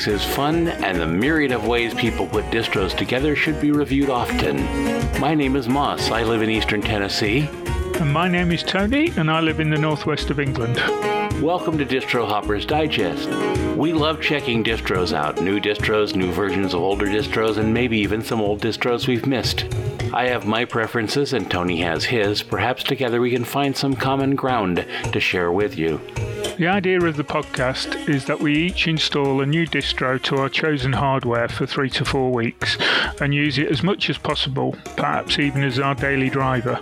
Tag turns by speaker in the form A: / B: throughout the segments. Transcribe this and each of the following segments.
A: idea that Linux is fun and the myriad of ways people put distros together should be reviewed often. My name is Moss. I live in eastern Tennessee.
B: And my name is Tony, and I live in the northwest of England.
A: Welcome to Distro Hoppers Digest. We love checking distros out new distros, new versions of older distros, and maybe even some old distros we've missed. I have my preferences and Tony has his. Perhaps together we can find some common ground to share with you.
B: The idea of the podcast is that we each install a new distro to our chosen hardware for three to four weeks and use it as much as possible, perhaps even as our daily driver.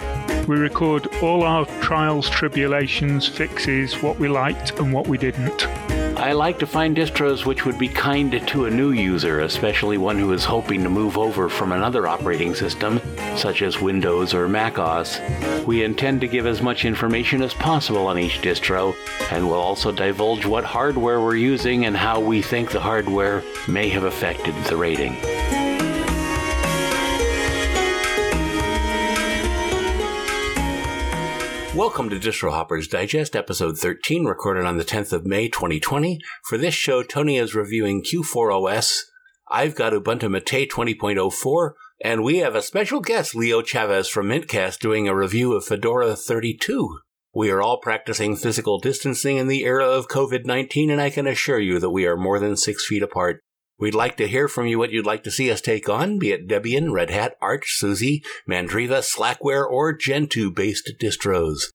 B: We record all our trials, tribulations, fixes, what we liked and what we didn't.
A: I like to find distros which would be kind to a new user, especially one who is hoping to move over from another operating system, such as Windows or Mac OS. We intend to give as much information as possible on each distro, and will also divulge what hardware we're using and how we think the hardware may have affected the rating. Welcome to Distro Hoppers Digest, episode 13, recorded on the 10th of May 2020. For this show, Tony is reviewing Q4 OS. I've got Ubuntu Mate 20.04, and we have a special guest, Leo Chavez from Mintcast, doing a review of Fedora 32. We are all practicing physical distancing in the era of COVID 19, and I can assure you that we are more than six feet apart. We'd like to hear from you what you'd like to see us take on, be it Debian, Red Hat, Arch, SUSE, Mandriva, Slackware, or Gentoo based distros.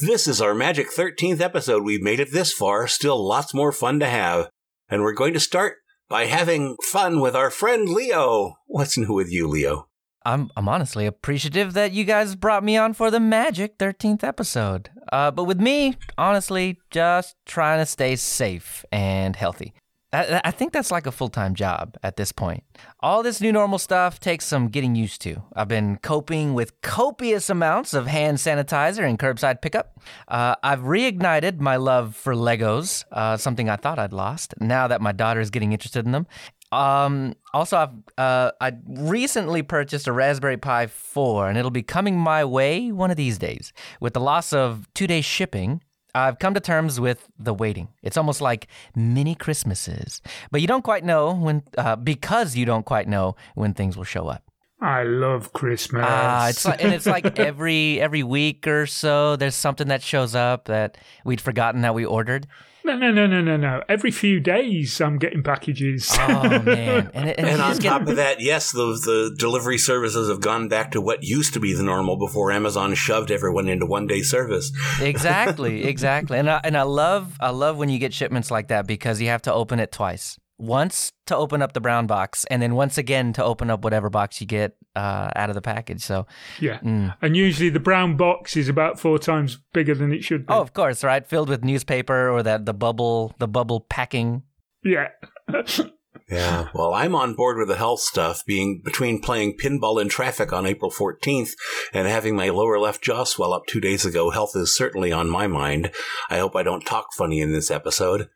A: This is our magic 13th episode. We've made it this far, still lots more fun to have. And we're going to start by having fun with our friend Leo. What's new with you, Leo?
C: I'm I'm honestly appreciative that you guys brought me on for the magic 13th episode. Uh, but with me, honestly, just trying to stay safe and healthy. I, I think that's like a full time job at this point. All this new normal stuff takes some getting used to. I've been coping with copious amounts of hand sanitizer and curbside pickup. Uh, I've reignited my love for Legos, uh, something I thought I'd lost, now that my daughter is getting interested in them. Um, also, I've uh, I recently purchased a Raspberry Pi 4, and it'll be coming my way one of these days. With the loss of two day shipping, I've come to terms with the waiting. It's almost like mini Christmases, but you don't quite know when, uh, because you don't quite know when things will show up.
B: I love Christmas.
C: Ah, it's like, and it's like every every week or so, there's something that shows up that we'd forgotten that we ordered.
B: No, no, no, no, no, no. Every few days, I'm getting packages.
C: Oh man! And,
A: and, and on top get... of that, yes, the the delivery services have gone back to what used to be the normal before Amazon shoved everyone into one day service.
C: exactly, exactly. And I, and I love I love when you get shipments like that because you have to open it twice once to open up the brown box and then once again to open up whatever box you get uh, out of the package. So
B: yeah, mm. and usually the brown box is about four times bigger than it should be.
C: Oh, of course, right? Filled with newspaper or that the bubble, the bubble packing.
B: Yeah.
A: yeah, well, I'm on board with the health stuff, being between playing pinball in traffic on April 14th and having my lower left jaw swell up two days ago. Health is certainly on my mind. I hope I don't talk funny in this episode.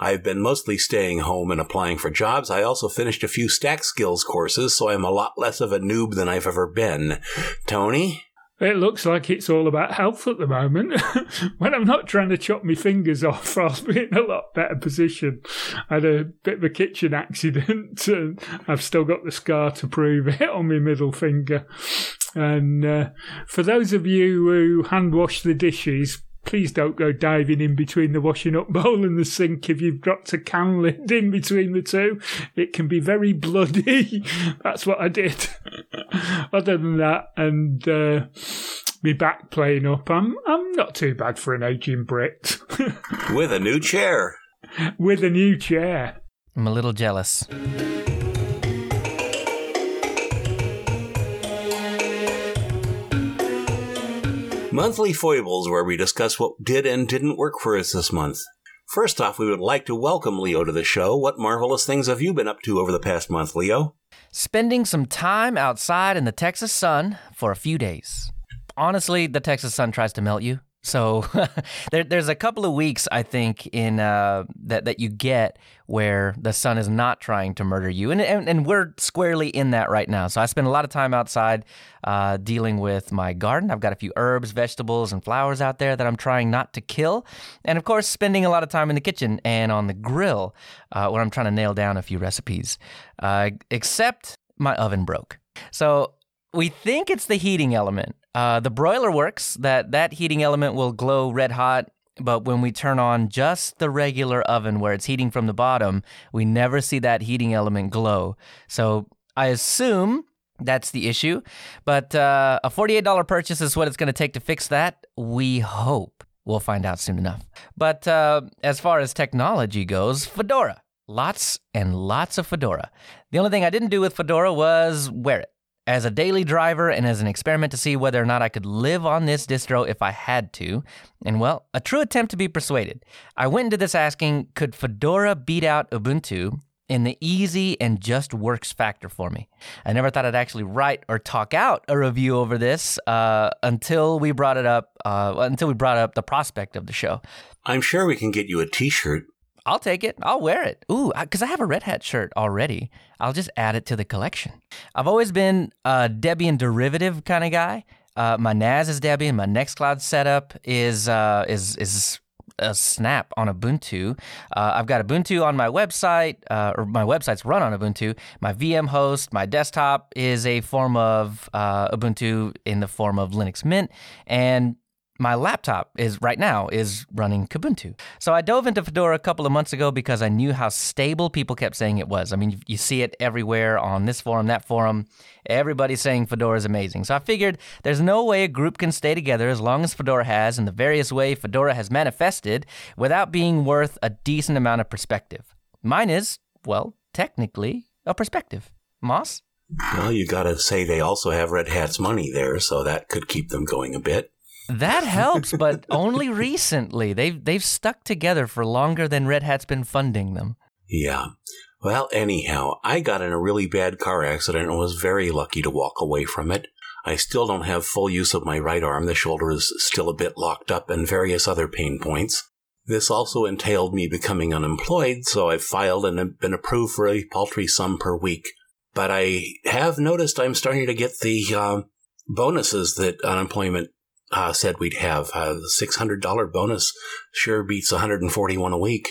A: I've been mostly staying home and applying for jobs. I also finished a few stack skills courses, so I'm a lot less of a noob than I've ever been. Tony?
B: It looks like it's all about health at the moment. when I'm not trying to chop my fingers off, I'll be in a lot better position. I had a bit of a kitchen accident and I've still got the scar to prove it on my middle finger. And uh, for those of you who hand wash the dishes, please don't go diving in between the washing up bowl and the sink if you've dropped a can lid in between the two. It can be very bloody. That's what I did. Other than that, and uh, me back playing up, I'm I'm not too bad for an aging Brit.
A: With a new chair.
B: With a new chair.
C: I'm a little jealous.
A: Monthly Foibles, where we discuss what did and didn't work for us this month. First off, we would like to welcome Leo to the show. What marvelous things have you been up to over the past month, Leo?
C: Spending some time outside in the Texas sun for a few days. Honestly, the Texas sun tries to melt you, So there, there's a couple of weeks I think in uh, that that you get where the sun is not trying to murder you, and, and and we're squarely in that right now. So I spend a lot of time outside uh, dealing with my garden. I've got a few herbs, vegetables, and flowers out there that I'm trying not to kill, and of course spending a lot of time in the kitchen and on the grill uh, where I'm trying to nail down a few recipes. Uh, except my oven broke. So we think it's the heating element. Uh, the broiler works that that heating element will glow red hot, but when we turn on just the regular oven where it's heating from the bottom, we never see that heating element glow. So I assume that's the issue, but uh, a $48 purchase is what it's going to take to fix that. We hope. We'll find out soon enough. But uh, as far as technology goes, Fedora. Lots and lots of Fedora. The only thing I didn't do with Fedora was wear it as a daily driver and as an experiment to see whether or not I could live on this distro if I had to. And well, a true attempt to be persuaded. I went into this asking, could Fedora beat out Ubuntu in the easy and just works factor for me? I never thought I'd actually write or talk out a review over this uh, until we brought it up, uh, until we brought up the prospect of the show.
A: I'm sure we can get you a t shirt
C: I'll take it. I'll wear it. Ooh, because I, have a Red Hat shirt already. I'll just add it to the collection. I've always been a Debian derivative kind of guy. Uh, my NAS is Debian. My Nextcloud setup is uh, is is a snap on Ubuntu. Uh, I've got Ubuntu on my website, uh, or my website's run on Ubuntu. My VM host, my desktop is a form of uh, Ubuntu in the form of Linux Mint, and my laptop is right now is running Kubuntu. So I dove into Fedora a couple of months ago because I knew how stable people kept saying it was. I mean, you see it everywhere on this forum, that forum. Everybody's saying Fedora is amazing. So I figured there's no way a group can stay together as long as Fedora has in the various way Fedora has manifested without being worth a decent amount of perspective. Mine is, well, technically a perspective. Moss?
A: Well, you gotta say they also have Red Hat's money there, so that could keep them going a bit.
C: That helps, but only recently. They've they've stuck together for longer than Red Hat's been funding them.
A: Yeah. Well, anyhow, I got in a really bad car accident and was very lucky to walk away from it. I still don't have full use of my right arm. The shoulder is still a bit locked up and various other pain points. This also entailed me becoming unemployed, so I've filed and have been approved for a paltry sum per week. But I have noticed I'm starting to get the uh, bonuses that unemployment uh, said we'd have. Uh, the $600 bonus sure beats 141 a week.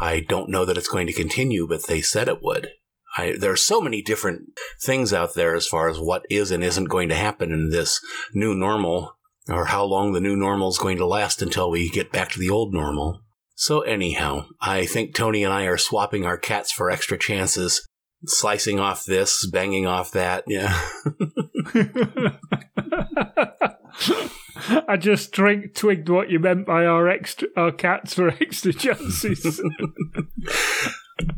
A: I don't know that it's going to continue, but they said it would. I, there are so many different things out there as far as what is and isn't going to happen in this new normal, or how long the new normal is going to last until we get back to the old normal. So, anyhow, I think Tony and I are swapping our cats for extra chances, slicing off this, banging off that. Yeah.
B: I just drink, twigged what you meant by our extra our cats for extra chances.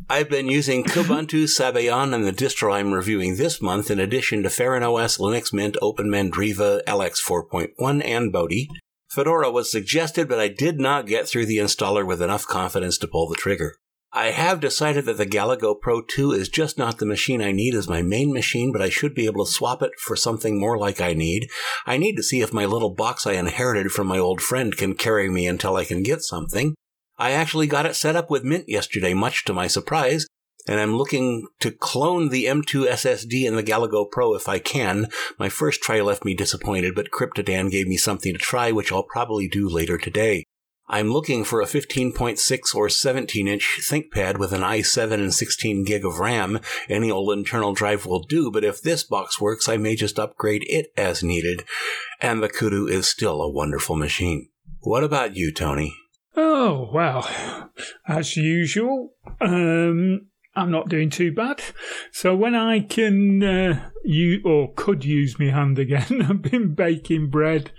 A: I've been using Kubuntu Sabayon and the distro I'm reviewing this month, in addition to Feren OS, Linux Mint, Open Mandriva, LX 4.1, and Bodhi. Fedora was suggested, but I did not get through the installer with enough confidence to pull the trigger. I have decided that the Galago Pro 2 is just not the machine I need as my main machine, but I should be able to swap it for something more like I need. I need to see if my little box I inherited from my old friend can carry me until I can get something. I actually got it set up with Mint yesterday, much to my surprise, and I'm looking to clone the M2 SSD in the Galago Pro if I can. My first try left me disappointed, but Cryptodan gave me something to try, which I'll probably do later today. I'm looking for a 15.6 or 17 inch ThinkPad with an i7 and 16 gig of RAM. Any old internal drive will do, but if this box works, I may just upgrade it as needed. And the Kudu is still a wonderful machine. What about you, Tony?
B: Oh, well, as usual, um, I'm not doing too bad. So when I can uh, use or could use my hand again, I've been baking bread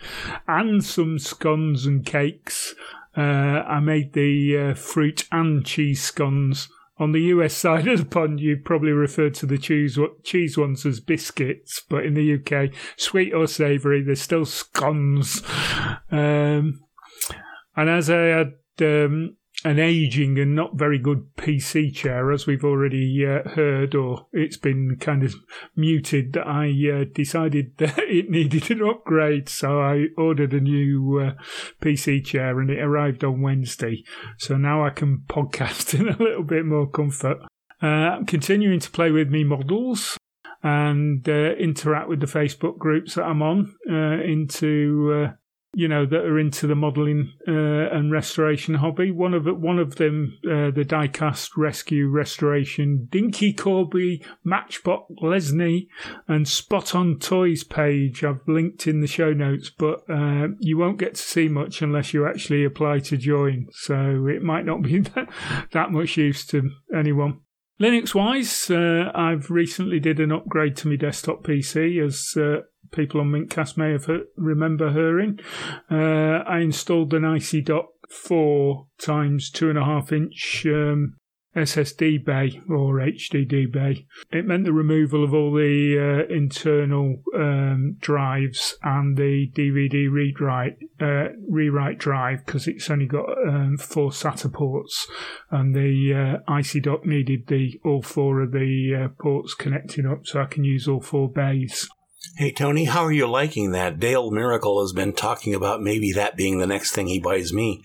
B: and some scones and cakes. Uh, I made the uh, fruit and cheese scones. On the US side of the pond, you probably refer to the cheese cheese ones as biscuits, but in the UK, sweet or savoury, they're still scones. Um, and as I had um, an aging and not very good PC chair, as we've already uh, heard, or it's been kind of muted, that I uh, decided that it needed an upgrade. So I ordered a new uh, PC chair and it arrived on Wednesday. So now I can podcast in a little bit more comfort. Uh, I'm continuing to play with me models and uh, interact with the Facebook groups that I'm on uh, into you know that are into the modelling uh, and restoration hobby. One of one of them, uh, the diecast rescue restoration, Dinky Corgi, Matchbox Lesney, and Spot on Toys page. I've linked in the show notes, but uh, you won't get to see much unless you actually apply to join. So it might not be that, that much use to anyone. Linux wise, uh, I've recently did an upgrade to my desktop PC, as uh, people on Mintcast may have heard, remember hearing. Uh, I installed an Icy Dock 4 times two and a half inch um, SSD bay or HDD bay. It meant the removal of all the uh, internal um, drives and the DVD read write uh, rewrite drive because it's only got um, four SATA ports, and the uh, dock needed the all four of the uh, ports connecting up, so I can use all four bays.
A: Hey, Tony, how are you liking that? Dale Miracle has been talking about maybe that being the next thing he buys me.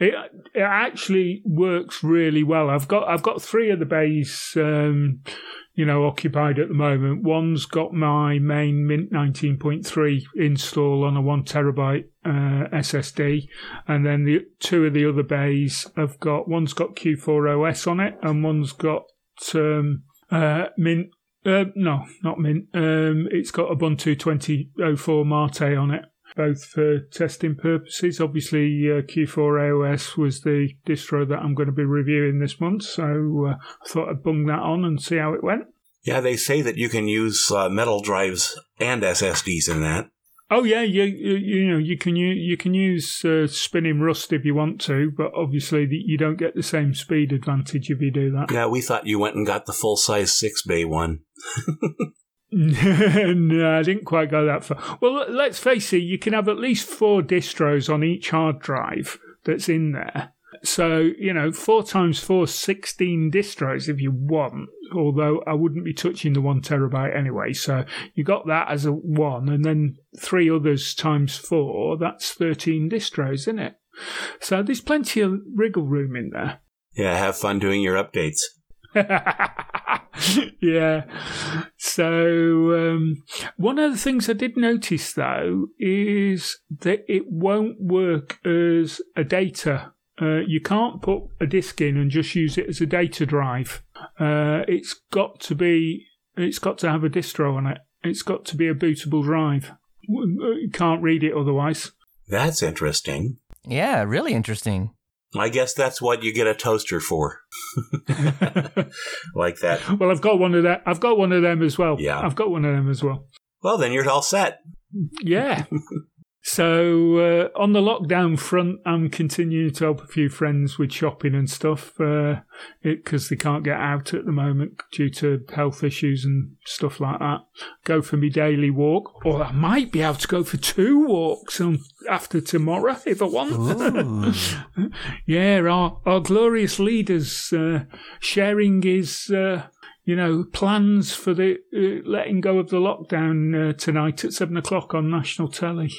B: It, it actually works really well. I've got I've got three of the bays, um, you know, occupied at the moment. One's got my main Mint 19.3 install on a one terabyte uh, SSD, and then the two of the other bays have got one's got Q4 OS on it, and one's got um, uh, Mint. Uh, no, not Mint. Um, it's got Ubuntu 2004 Mate on it both for testing purposes. Obviously, uh, Q4 OS was the distro that I'm going to be reviewing this month, so uh, I thought I'd bung that on and see how it went.
A: Yeah, they say that you can use uh, metal drives and SSDs in that.
B: Oh yeah, you you, you know you can use you can use uh, spinning Rust if you want to, but obviously the, you don't get the same speed advantage if you do that.
A: Yeah, we thought you went and got the full size six bay one.
B: no, I didn't quite go that far. Well, let's face it, you can have at least four distros on each hard drive that's in there. So, you know, four times four, 16 distros if you want, although I wouldn't be touching the one terabyte anyway. So you got that as a one, and then three others times four, that's 13 distros, isn't it? So there's plenty of wriggle room in there.
A: Yeah, have fun doing your updates.
B: yeah. So um, one of the things I did notice though is that it won't work as a data. Uh, you can't put a disk in and just use it as a data drive. Uh, it's got to be. It's got to have a distro on it. It's got to be a bootable drive. You can't read it otherwise.
A: That's interesting.
C: Yeah, really interesting.
A: I guess that's what you get a toaster for. like that.
B: Well, I've got one of that. I've got one of them as well.
A: Yeah.
B: I've got one of them as well.
A: Well, then you're all set.
B: Yeah. so uh, on the lockdown front, I'm continuing to help a few friends with shopping and stuff because uh, they can't get out at the moment due to health issues and stuff like that. Go for my daily walk, or I might be able to go for two walks on after tomorrow if I want. yeah, our our glorious leaders uh, sharing his uh, you know, plans for the uh, letting go of the lockdown uh, tonight at seven o'clock on national telly.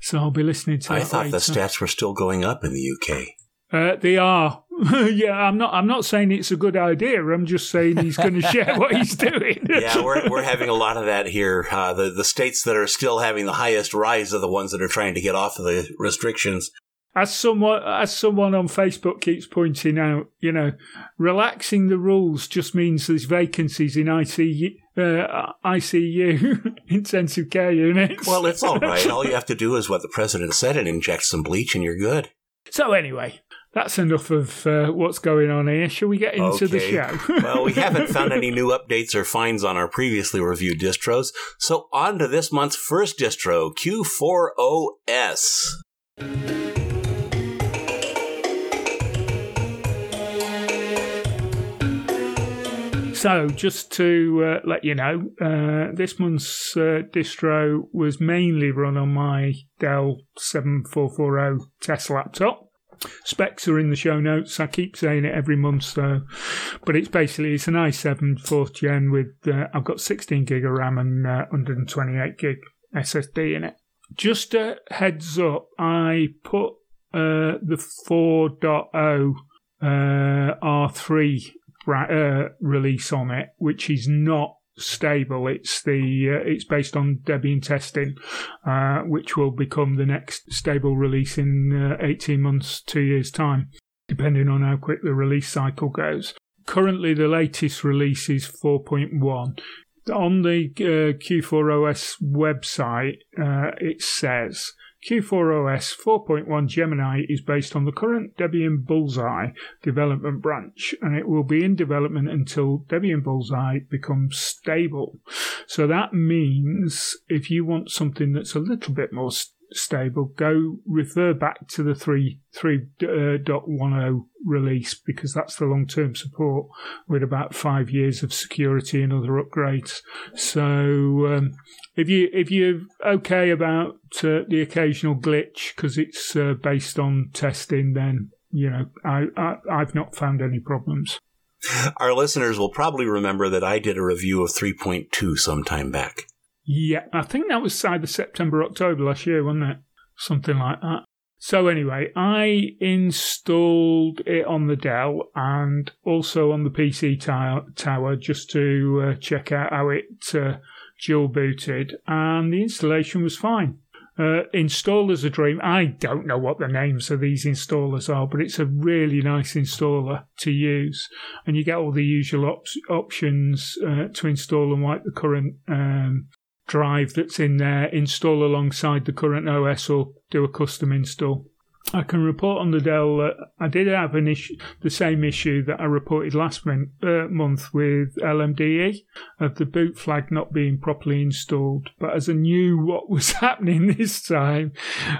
B: So I'll be listening to.
A: I thought
B: later.
A: the stats were still going up in the UK.
B: Uh, they are. yeah, I'm not. I'm not saying it's a good idea. I'm just saying he's going to share what he's doing.
A: yeah, we're we're having a lot of that here. Uh, the the states that are still having the highest rise are the ones that are trying to get off of the restrictions.
B: As someone, as someone on Facebook keeps pointing out, you know, relaxing the rules just means there's vacancies in ICU, uh, ICU intensive care units.
A: Well, it's all right. all you have to do is what the president said and inject some bleach, and you're good.
B: So anyway, that's enough of uh, what's going on here. Shall we get into the show?
A: well, we haven't found any new updates or finds on our previously reviewed distros, so on to this month's first distro, Q4OS.
B: So, just to uh, let you know, uh, this month's uh, distro was mainly run on my Dell 7440 test laptop. Specs are in the show notes. I keep saying it every month, so but it's basically it's an i7 fourth gen with uh, I've got 16 gig of RAM and uh, 128 gig SSD in it. Just a heads up, I put uh, the 4.0 uh, R3 uh, release on it, which is not stable. It's the uh, it's based on Debian testing, uh, which will become the next stable release in uh, 18 months, two years time, depending on how quick the release cycle goes. Currently, the latest release is 4.1. On the uh, Q4OS website, uh, it says Q4 OS 4.1 Gemini is based on the current Debian Bullseye development branch, and it will be in development until Debian Bullseye becomes stable. So that means if you want something that's a little bit more st- stable, go refer back to the 3 3.10 uh, release because that's the long term support with about five years of security and other upgrades. So um, if you if you're okay about uh, the occasional glitch because it's uh, based on testing, then you know I, I I've not found any problems.
A: Our listeners will probably remember that I did a review of 3.2 sometime back.
B: Yeah, I think that was either September, October last year, wasn't it? Something like that. So anyway, I installed it on the Dell and also on the PC t- tower just to uh, check out how it uh, dual booted, and the installation was fine. Uh, installers a dream. I don't know what the names of these installers are, but it's a really nice installer to use, and you get all the usual op- options uh, to install and wipe the current um, drive that's in there, install alongside the current OS, or do a custom install. I can report on the Dell that I did have an issue, the same issue that I reported last uh, month with LMDE of the boot flag not being properly installed. But as I knew what was happening this time,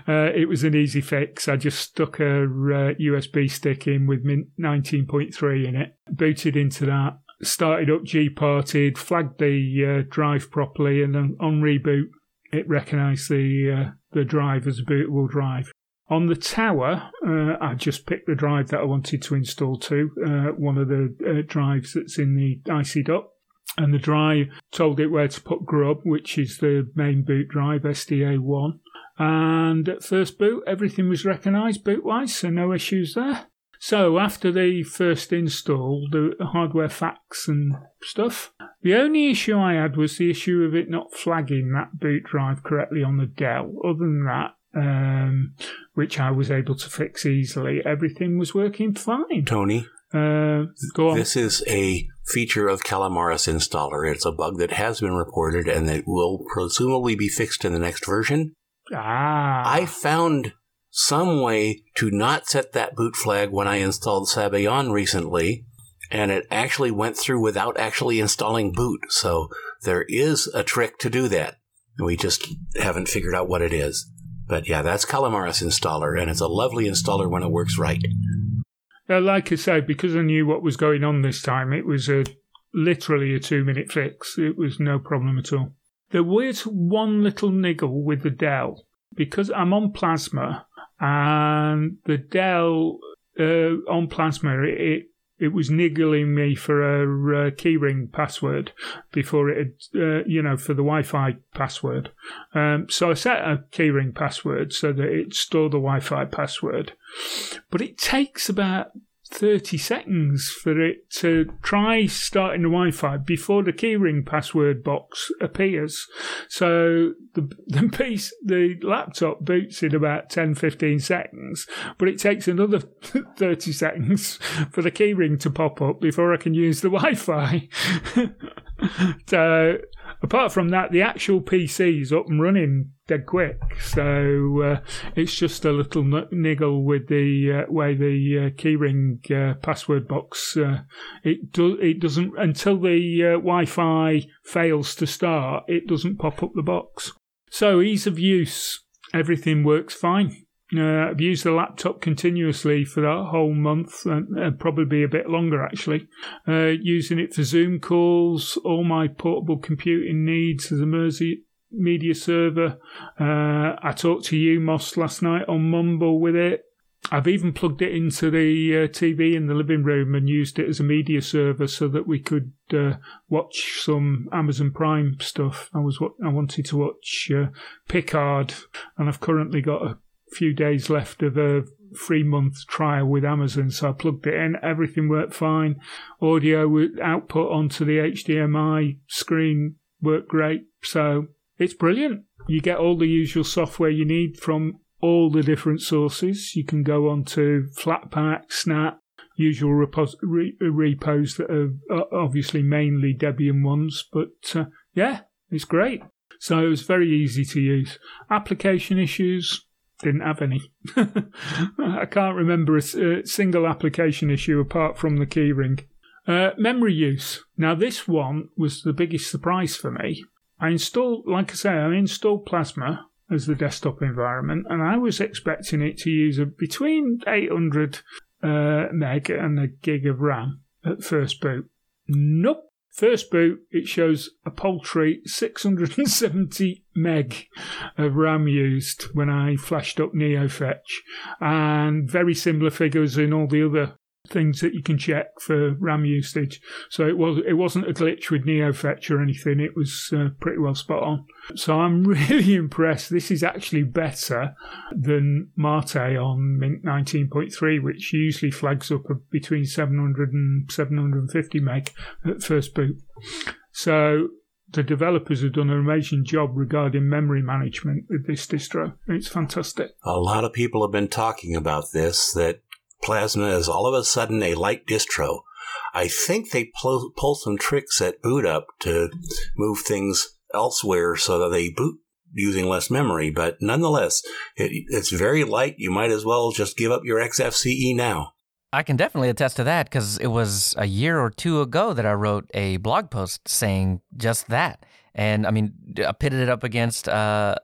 B: uh, it was an easy fix. I just stuck a uh, USB stick in with Mint 19.3 in it, booted into that, started up G-parted, flagged the uh, drive properly, and then on reboot, it recognised the uh, the drive as a bootable drive. On the tower, uh, I just picked the drive that I wanted to install to, uh, one of the uh, drives that's in the Icy Dock. And the drive told it where to put Grub, which is the main boot drive, SDA1. And at first boot, everything was recognised boot wise, so no issues there. So after the first install, the hardware facts and stuff, the only issue I had was the issue of it not flagging that boot drive correctly on the Dell. Other than that, um, which I was able to fix easily, everything was working fine.
A: Tony,
B: Uh, go on.
A: this is a feature of Calamares installer. It's a bug that has been reported and that will presumably be fixed in the next version.
B: ah,
A: I found some way to not set that boot flag when I installed Sabayon recently, and it actually went through without actually installing boot. So there is a trick to do that. We just haven't figured out what it is. But yeah, that's Calamares installer, and it's a lovely installer when it works right.
B: Uh, like I say, because I knew what was going on this time, it was a literally a two minute fix. It was no problem at all. There was one little niggle with the Dell because I'm on Plasma, and the Dell uh, on Plasma it it was niggling me for a uh, keyring password before it had, uh, you know, for the Wi-Fi password. Um, so I set a keyring password so that it stored the Wi-Fi password, but it takes about 30 seconds for it to try starting the Wi-Fi before the keyring password box appears. So the the piece, the laptop boots in about 10, 15 seconds, but it takes another 30 seconds for the keyring to pop up before I can use the Wi-Fi. so apart from that, the actual PC is up and running dead quick. So uh, it's just a little niggle with the uh, way the uh, keyring uh, password box. Uh, it do- it doesn't until the uh, Wi-Fi fails to start. It doesn't pop up the box. So ease of use, everything works fine. Uh, I've used the laptop continuously for that whole month, and uh, probably a bit longer actually. Uh, using it for Zoom calls, all my portable computing needs as a Mercy media server. Uh, I talked to you, Moss, last night on Mumble with it. I've even plugged it into the uh, TV in the living room and used it as a media server so that we could uh, watch some Amazon Prime stuff. I was I wanted to watch uh, Picard, and I've currently got a few days left of a three month trial with Amazon. So I plugged it in, everything worked fine. Audio output onto the HDMI screen worked great. So it's brilliant. You get all the usual software you need from all the different sources. You can go on to Flatpak, Snap, usual repos- re- repos that are obviously mainly Debian ones. But uh, yeah, it's great. So it was very easy to use. Application issues, didn't have any. I can't remember a, a, single application issue apart from the keyring. Uh, memory use. Now, this one was the biggest surprise for me. I installed, like I say, I installed Plasma as the desktop environment, and I was expecting it to use a, between 800 uh, meg and a gig of RAM at first boot. Nope. First boot, it shows a paltry 670 meg of RAM used when I flashed up NeoFetch, and very similar figures in all the other things that you can check for RAM usage. So it was it wasn't a glitch with NeoFetch or anything. It was uh, pretty well spot on. So I'm really impressed. This is actually better than Mate on Mint 19.3, which usually flags up between 700 and 750 meg at first boot. So the developers have done an amazing job regarding memory management with this distro. It's fantastic.
A: A lot of people have been talking about this that Plasma is all of a sudden a light distro. I think they pull, pull some tricks at boot up to move things elsewhere so that they boot using less memory, but nonetheless, it, it's very light. You might as well just give up your XFCE now.
C: I can definitely attest to that because it was a year or two ago that I wrote a blog post saying just that. And I mean, I pitted it up against uh,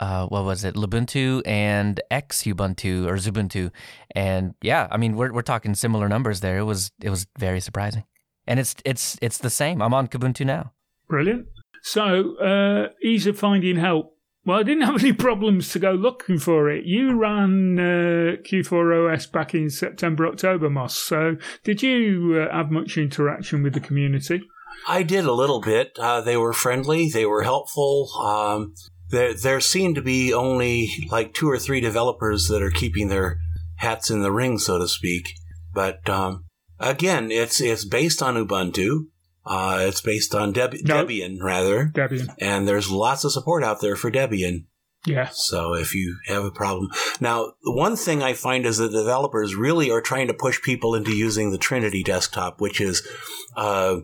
C: uh, what was it, Lubuntu and X Ubuntu or Xubuntu, and yeah, I mean we're we're talking similar numbers there. It was it was very surprising, and it's it's it's the same. I'm on Kubuntu now.
B: Brilliant. So uh, ease of finding help. Well, I didn't have any problems to go looking for it. You ran uh, Q4OS back in September, October, Moss. So did you uh, have much interaction with the community?
A: I did a little bit. Uh, they were friendly. They were helpful. Um, there there seem to be only like two or three developers that are keeping their hats in the ring, so to speak. But um, again, it's it's based on Ubuntu. Uh, it's based on Deb-. Debian, rather.
B: Debian.
A: And there's lots of support out there for Debian.
B: Yeah.
A: So if you have a problem. Now, one thing I find is the developers really are trying to push people into using the Trinity desktop, which is a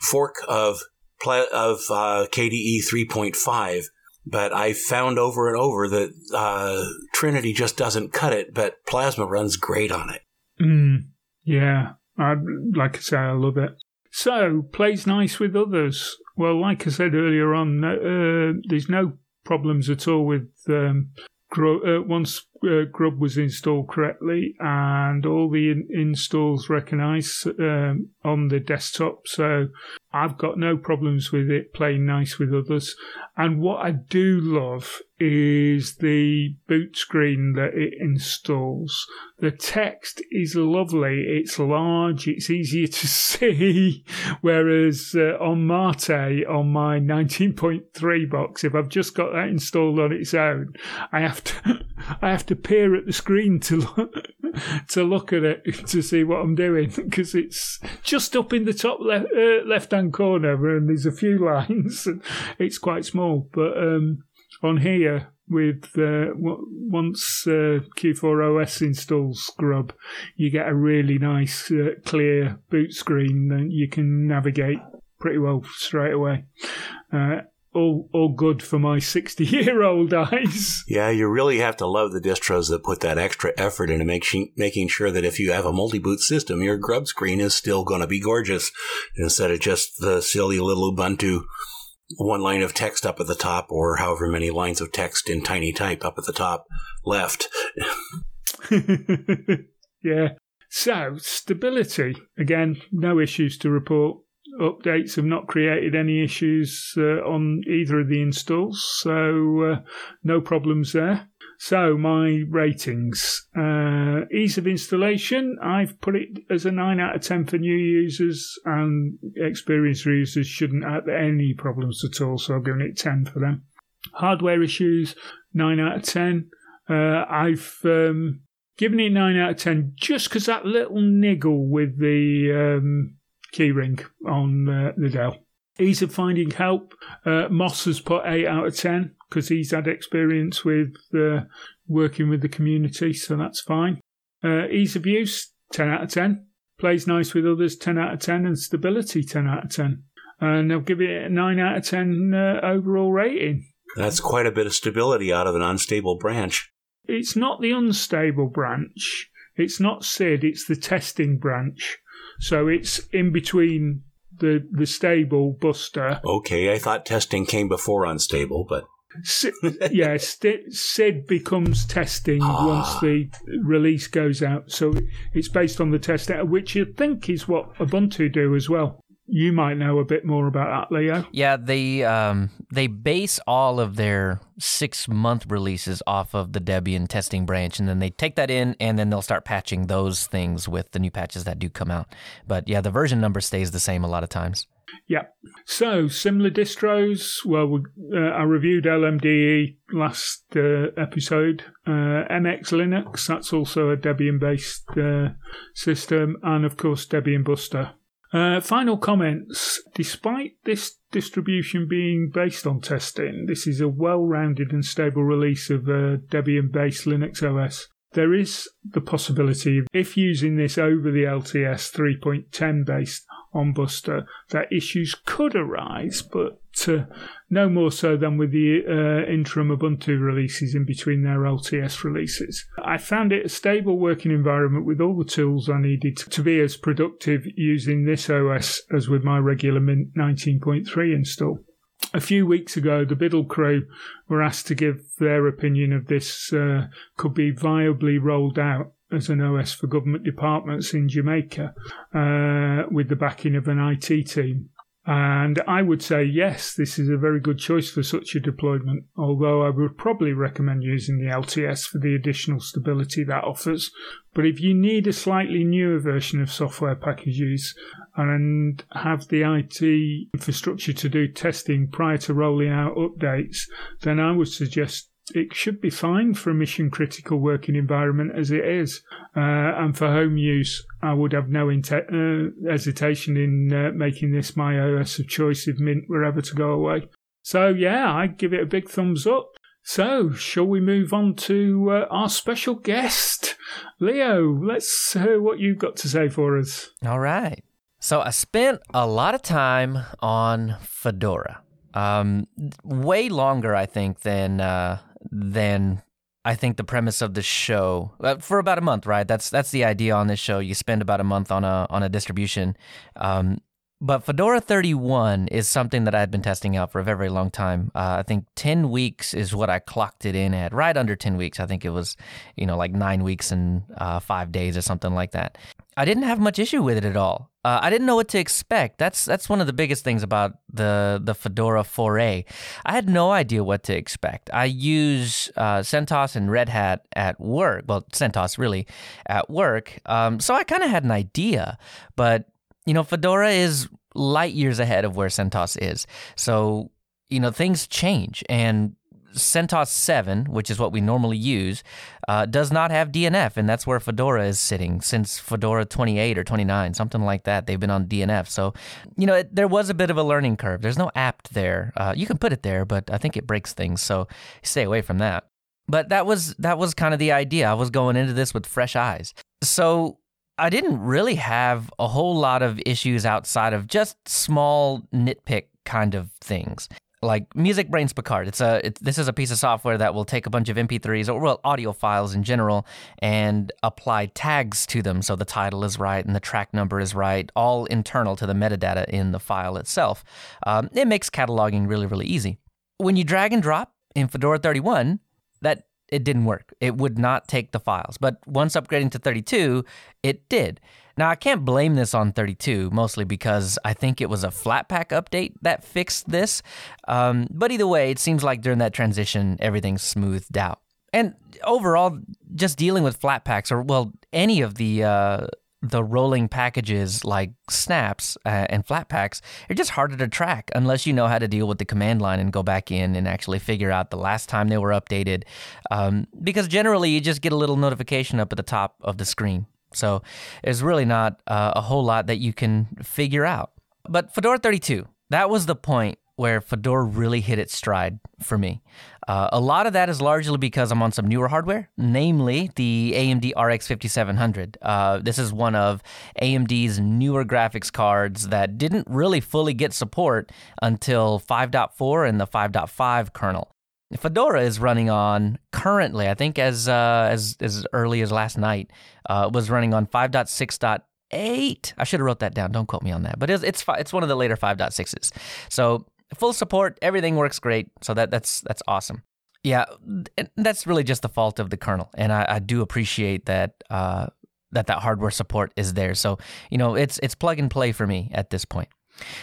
A: fork of, of uh, KDE 3.5 but I found over and over that uh, Trinity just doesn't cut it, but Plasma runs great on it.
B: Mm, yeah, I, like I say, I love it. So, plays nice with others. Well, like I said earlier on, uh, there's no problems at all with um, uh, once uh, Grub was installed correctly and all the in- installs recognise um, on the desktop. So I've got no problems with it playing nice with others. And what I do love is the boot screen that it installs. The text is lovely. It's large. It's easier to see. Whereas uh, on Mate, on my 19.3 box, if I've just got that installed on its own, I have to, I have to peer at the screen to look, to look at it to see what I'm doing because it's just up in the top le- uh, left hand corner and there's a few lines. it's quite small, but um, on here with uh, once uh, Q4 OS installs Scrub, you get a really nice uh, clear boot screen that you can navigate pretty well straight away. All, all good for my 60 year old eyes.
A: Yeah, you really have to love the distros that put that extra effort into make, making sure that if you have a multi boot system, your grub screen is still going to be gorgeous instead of just the silly little Ubuntu one line of text up at the top or however many lines of text in tiny type up at the top left.
B: yeah. So, stability. Again, no issues to report. Updates have not created any issues uh, on either of the installs, so uh, no problems there. So my ratings, uh, ease of installation, I've put it as a nine out of ten for new users, and experienced users shouldn't have any problems at all. So I've given it ten for them. Hardware issues, nine out of ten. Uh, I've um, given it nine out of ten just because that little niggle with the um, keyring on uh, the Dell. Ease of finding help. Uh, Moss has put 8 out of 10 because he's had experience with uh, working with the community, so that's fine. Uh, ease of use, 10 out of 10. Plays nice with others, 10 out of 10. And stability, 10 out of 10. And I'll give it a 9 out of 10 uh, overall rating.
A: That's quite a bit of stability out of an unstable branch.
B: It's not the unstable branch. It's not SID, it's the testing branch. So it's in between the the stable Buster.
A: Okay, I thought testing came before unstable, but
B: S- yeah, st- SID becomes testing
A: Ah.
B: once the release goes out. So it's based on the test data, which you think is what Ubuntu do as well. You might know a bit more about that, Leo.
C: Yeah, they um, they base all of their six month releases off of the Debian testing branch, and then they take that in, and then they'll start patching those things with the new patches that do come out. But yeah, the version number stays the same a lot of times.
B: Yeah. So similar distros. Well, we, uh, I reviewed LMDE last uh, episode. Uh, MX Linux. That's also a Debian-based uh, system, and of course Debian Buster. Uh, final comments. Despite this distribution being based on testing, this is a well-rounded and stable release of a Debian-based Linux OS. There is the possibility, if using this over the LTS 3.10 based on Buster, that issues could arise, but uh, no more so than with the uh, interim Ubuntu releases in between their LTS releases. I found it a stable working environment with all the tools I needed to be as productive using this OS as with my regular Mint 19.3 install. A few weeks ago, the BDLL crew were asked to give their opinion of this uh, could be viably rolled out as an OS for government departments in Jamaica uh, with the backing of an IT team. And I would say, yes, this is a very good choice for such a deployment, although I would probably recommend using the LTS for the additional stability that offers. But if you need a slightly newer version of software packages and have the IT infrastructure to do testing prior to rolling out updates, then I would suggest it should be fine for a mission critical working environment as it is. Uh, and for home use, I would have no inte- uh, hesitation in uh, making this my OS of choice if Mint were ever to go away. So, yeah, I'd give it a big thumbs up. So, shall we move on to uh, our special guest? Leo, let's hear what you've got to say for us.
C: All right. So I spent a lot of time on Fedora. Um, way longer, I think, than uh, than I think the premise of the show uh, for about a month, right? That's that's the idea on this show. You spend about a month on a on a distribution. Um, but Fedora 31 is something that I had been testing out for a very, very long time. Uh, I think 10 weeks is what I clocked it in at, right under 10 weeks. I think it was, you know, like nine weeks and uh, five days or something like that. I didn't have much issue with it at all. Uh, I didn't know what to expect. That's that's one of the biggest things about the the Fedora 4A. I had no idea what to expect. I use uh, CentOS and Red Hat at work. Well, CentOS really at work. Um, so I kind of had an idea, but you know, Fedora is light years ahead of where CentOS is. So you know, things change and. CentOS 7, which is what we normally use, uh, does not have DNF, and that's where Fedora is sitting since Fedora 28 or 29, something like that. They've been on DNF. So, you know, it, there was a bit of a learning curve. There's no apt there. Uh, you can put it there, but I think it breaks things. So stay away from that. But that was that was kind of the idea. I was going into this with fresh eyes. So I didn't really have a whole lot of issues outside of just small nitpick kind of things like MusicBrainz Picard. It's a it, this is a piece of software that will take a bunch of MP3s or well audio files in general and apply tags to them so the title is right and the track number is right, all internal to the metadata in the file itself. Um, it makes cataloging really really easy. When you drag and drop in Fedora 31, that it didn't work. It would not take the files. But once upgrading to 32, it did. Now, I can't blame this on 32, mostly because I think it was a Flatpak update that fixed this. Um, but either way, it seems like during that transition, everything smoothed out. and overall, just dealing with Flatpaks or well, any of the uh, the rolling packages like snaps uh, and Flatpaks are just harder to track unless you know how to deal with the command line and go back in and actually figure out the last time they were updated. Um, because generally, you just get a little notification up at the top of the screen. So there's really not uh, a whole lot that you can figure out. But Fedora 32, that was the point where Fedora really hit its stride for me. Uh, a lot of that is largely because I'm on some newer hardware, namely the AMD RX 5700. Uh, this is one of AMD's newer graphics cards that didn't really fully get support until 5.4 and the 5.5 kernel. Fedora is running on currently, I think as uh, as as early as last night, uh, was running on 5.6.8. I should have wrote that down. Don't quote me on that, but it's it's, it's one of the later 5.6s. So full support, everything works great. So that that's that's awesome. Yeah, that's really just the fault of the kernel, and I, I do appreciate that uh, that that hardware support is there. So you know, it's it's plug and play for me at this point.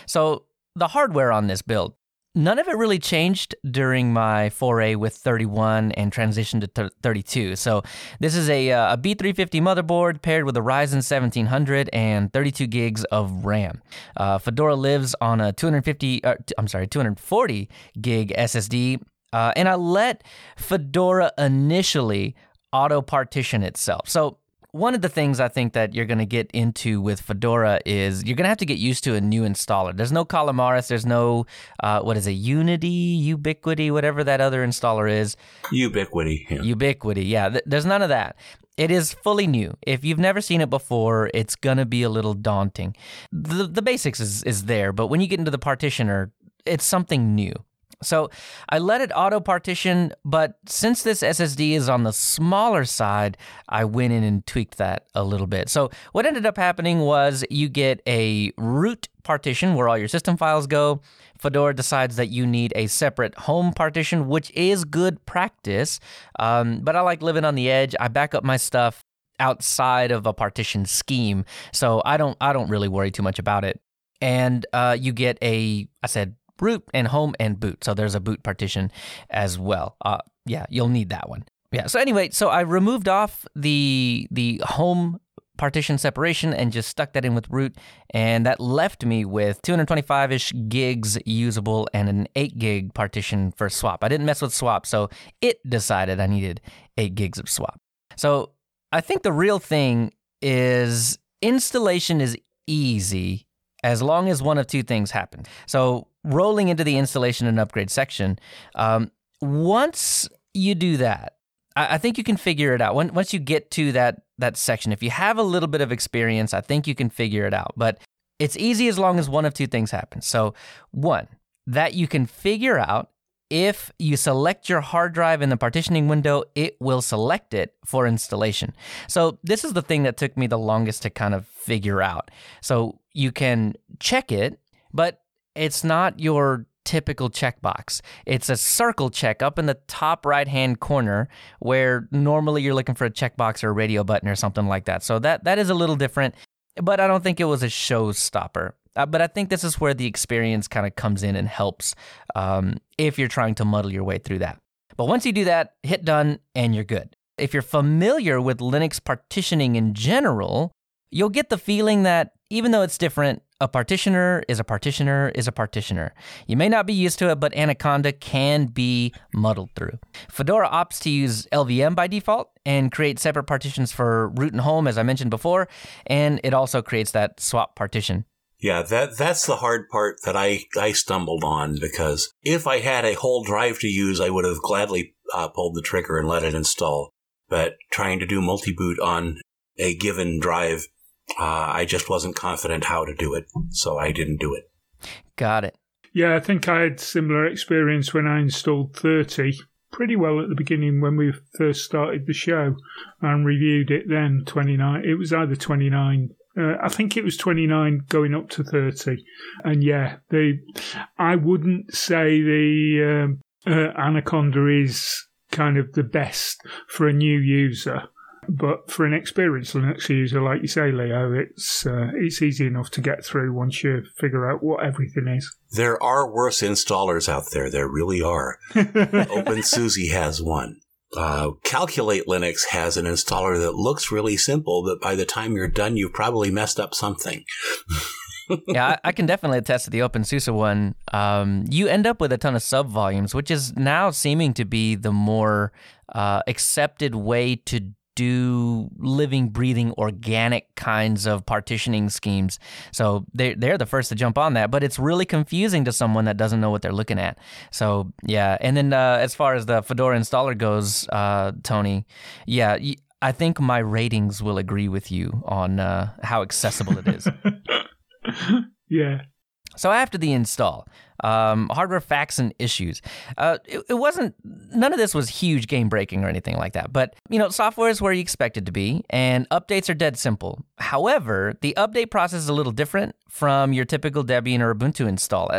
C: So the hardware on this build, none of it really changed during my foray with 31 and transition to 32. So this is a, uh, a B350 motherboard paired with a Ryzen 1700 and 32 gigs of RAM. Uh, Fedora lives on a 250, uh, I'm sorry, 240 gig SSD. Uh, and I let Fedora initially auto partition itself. So one of the things I think that you're going to get into with Fedora is you're going to have to get used to a new installer. There's no Calamares, there's no, uh, what is it, Unity, Ubiquity, whatever that other installer is.
A: Ubiquity.
C: Yeah. Ubiquity, yeah. Th- there's none of that. It is fully new. If you've never seen it before, it's going to be a little daunting. The, the basics is, is there, but when you get into the partitioner, it's something new. So I let it auto partition, but since this SSD is on the smaller side, I went in and tweaked that a little bit. So what ended up happening was you get a root partition where all your system files go. Fedora decides that you need a separate home partition, which is good practice. Um, but I like living on the edge. I back up my stuff outside of a partition scheme, so I don't I don't really worry too much about it. And uh, you get a I said root and home and boot. So there's a boot partition as well. Uh, yeah, you'll need that one. Yeah. So anyway, so I removed off the the home partition separation and just stuck that in with root and that left me with 225ish gigs usable and an 8 gig partition for swap i didn't mess with swap so it decided i needed 8 gigs of swap so i think the real thing is installation is easy as long as one of two things happen so rolling into the installation and upgrade section. Um, once you do that, I, I, think you can figure it out. When, once you get to that that section, if you have a little bit of experience, I think you can figure it out. But it's easy as long as one of two things happens. So, one, that you can figure out if you select your hard drive in the partitioning window, it will select it for installation. So, this is the thing that took me the longest to kind of figure out. So, you can check it, but it's not your typical checkbox. It's a circle check up in the top right hand corner where normally you're looking for a checkbox or a radio button or something like that. So that that is a little different, but I don't think it was a showstopper. Uh, but I think this is where the experience kind of comes in and helps um, if you're trying to muddle your way through that. But once you do that, hit done and you're good. If you're familiar with Linux partitioning in general, you'll get the feeling that even though it's different, a partitioner is a partitioner is a partitioner. You may not be used to it, but Anaconda can be muddled through. Fedora opts to use LVM by default and create separate partitions for root and home, as I mentioned before, and it also creates that swap partition.
A: Yeah, that that's the hard part that I, I stumbled on because if I had a whole drive to use, I would have gladly uh, pulled the trigger and let it install. But trying to do multi boot on a given drive uh, I just wasn't confident how to do it, so I didn't do it.
C: Got it.
B: Yeah, I think I had similar experience when I installed 30 pretty well at the beginning when we first started the show and reviewed it then 29 it was either 29 uh, I think it was 29 going up to 30 and yeah the I wouldn't say the um, uh, Anaconda is kind of the best for a new user but for an experienced Linux user, like you say, Leo, it's uh, it's easy enough to get through once you figure out what everything is.
A: There are worse installers out there. There really are. OpenSUSE has one. Uh, Calculate Linux has an installer that looks really simple, but by the time you're done, you've probably messed up something.
C: yeah, I, I, can definitely attest to the OpenSUSE one. Um, you end up with a ton of sub volumes, which is now seeming to be the more uh, accepted way to do living, breathing, organic kinds of partitioning schemes. So they're, they're the first to jump on that, but it's really confusing to someone that doesn't know what they're looking at. So, yeah. And then uh, as far as the Fedora installer goes, uh, Tony, yeah, I think my ratings will agree with you on uh, how accessible it is.
B: yeah.
C: So after the install, um, hardware facts and issues. Uh, it, it, wasn't none of this was huge game breaking or anything like that. But you know, software is where you expect it to be, and updates are dead simple. However, the update process is a little different from your typical Debian or Ubuntu install.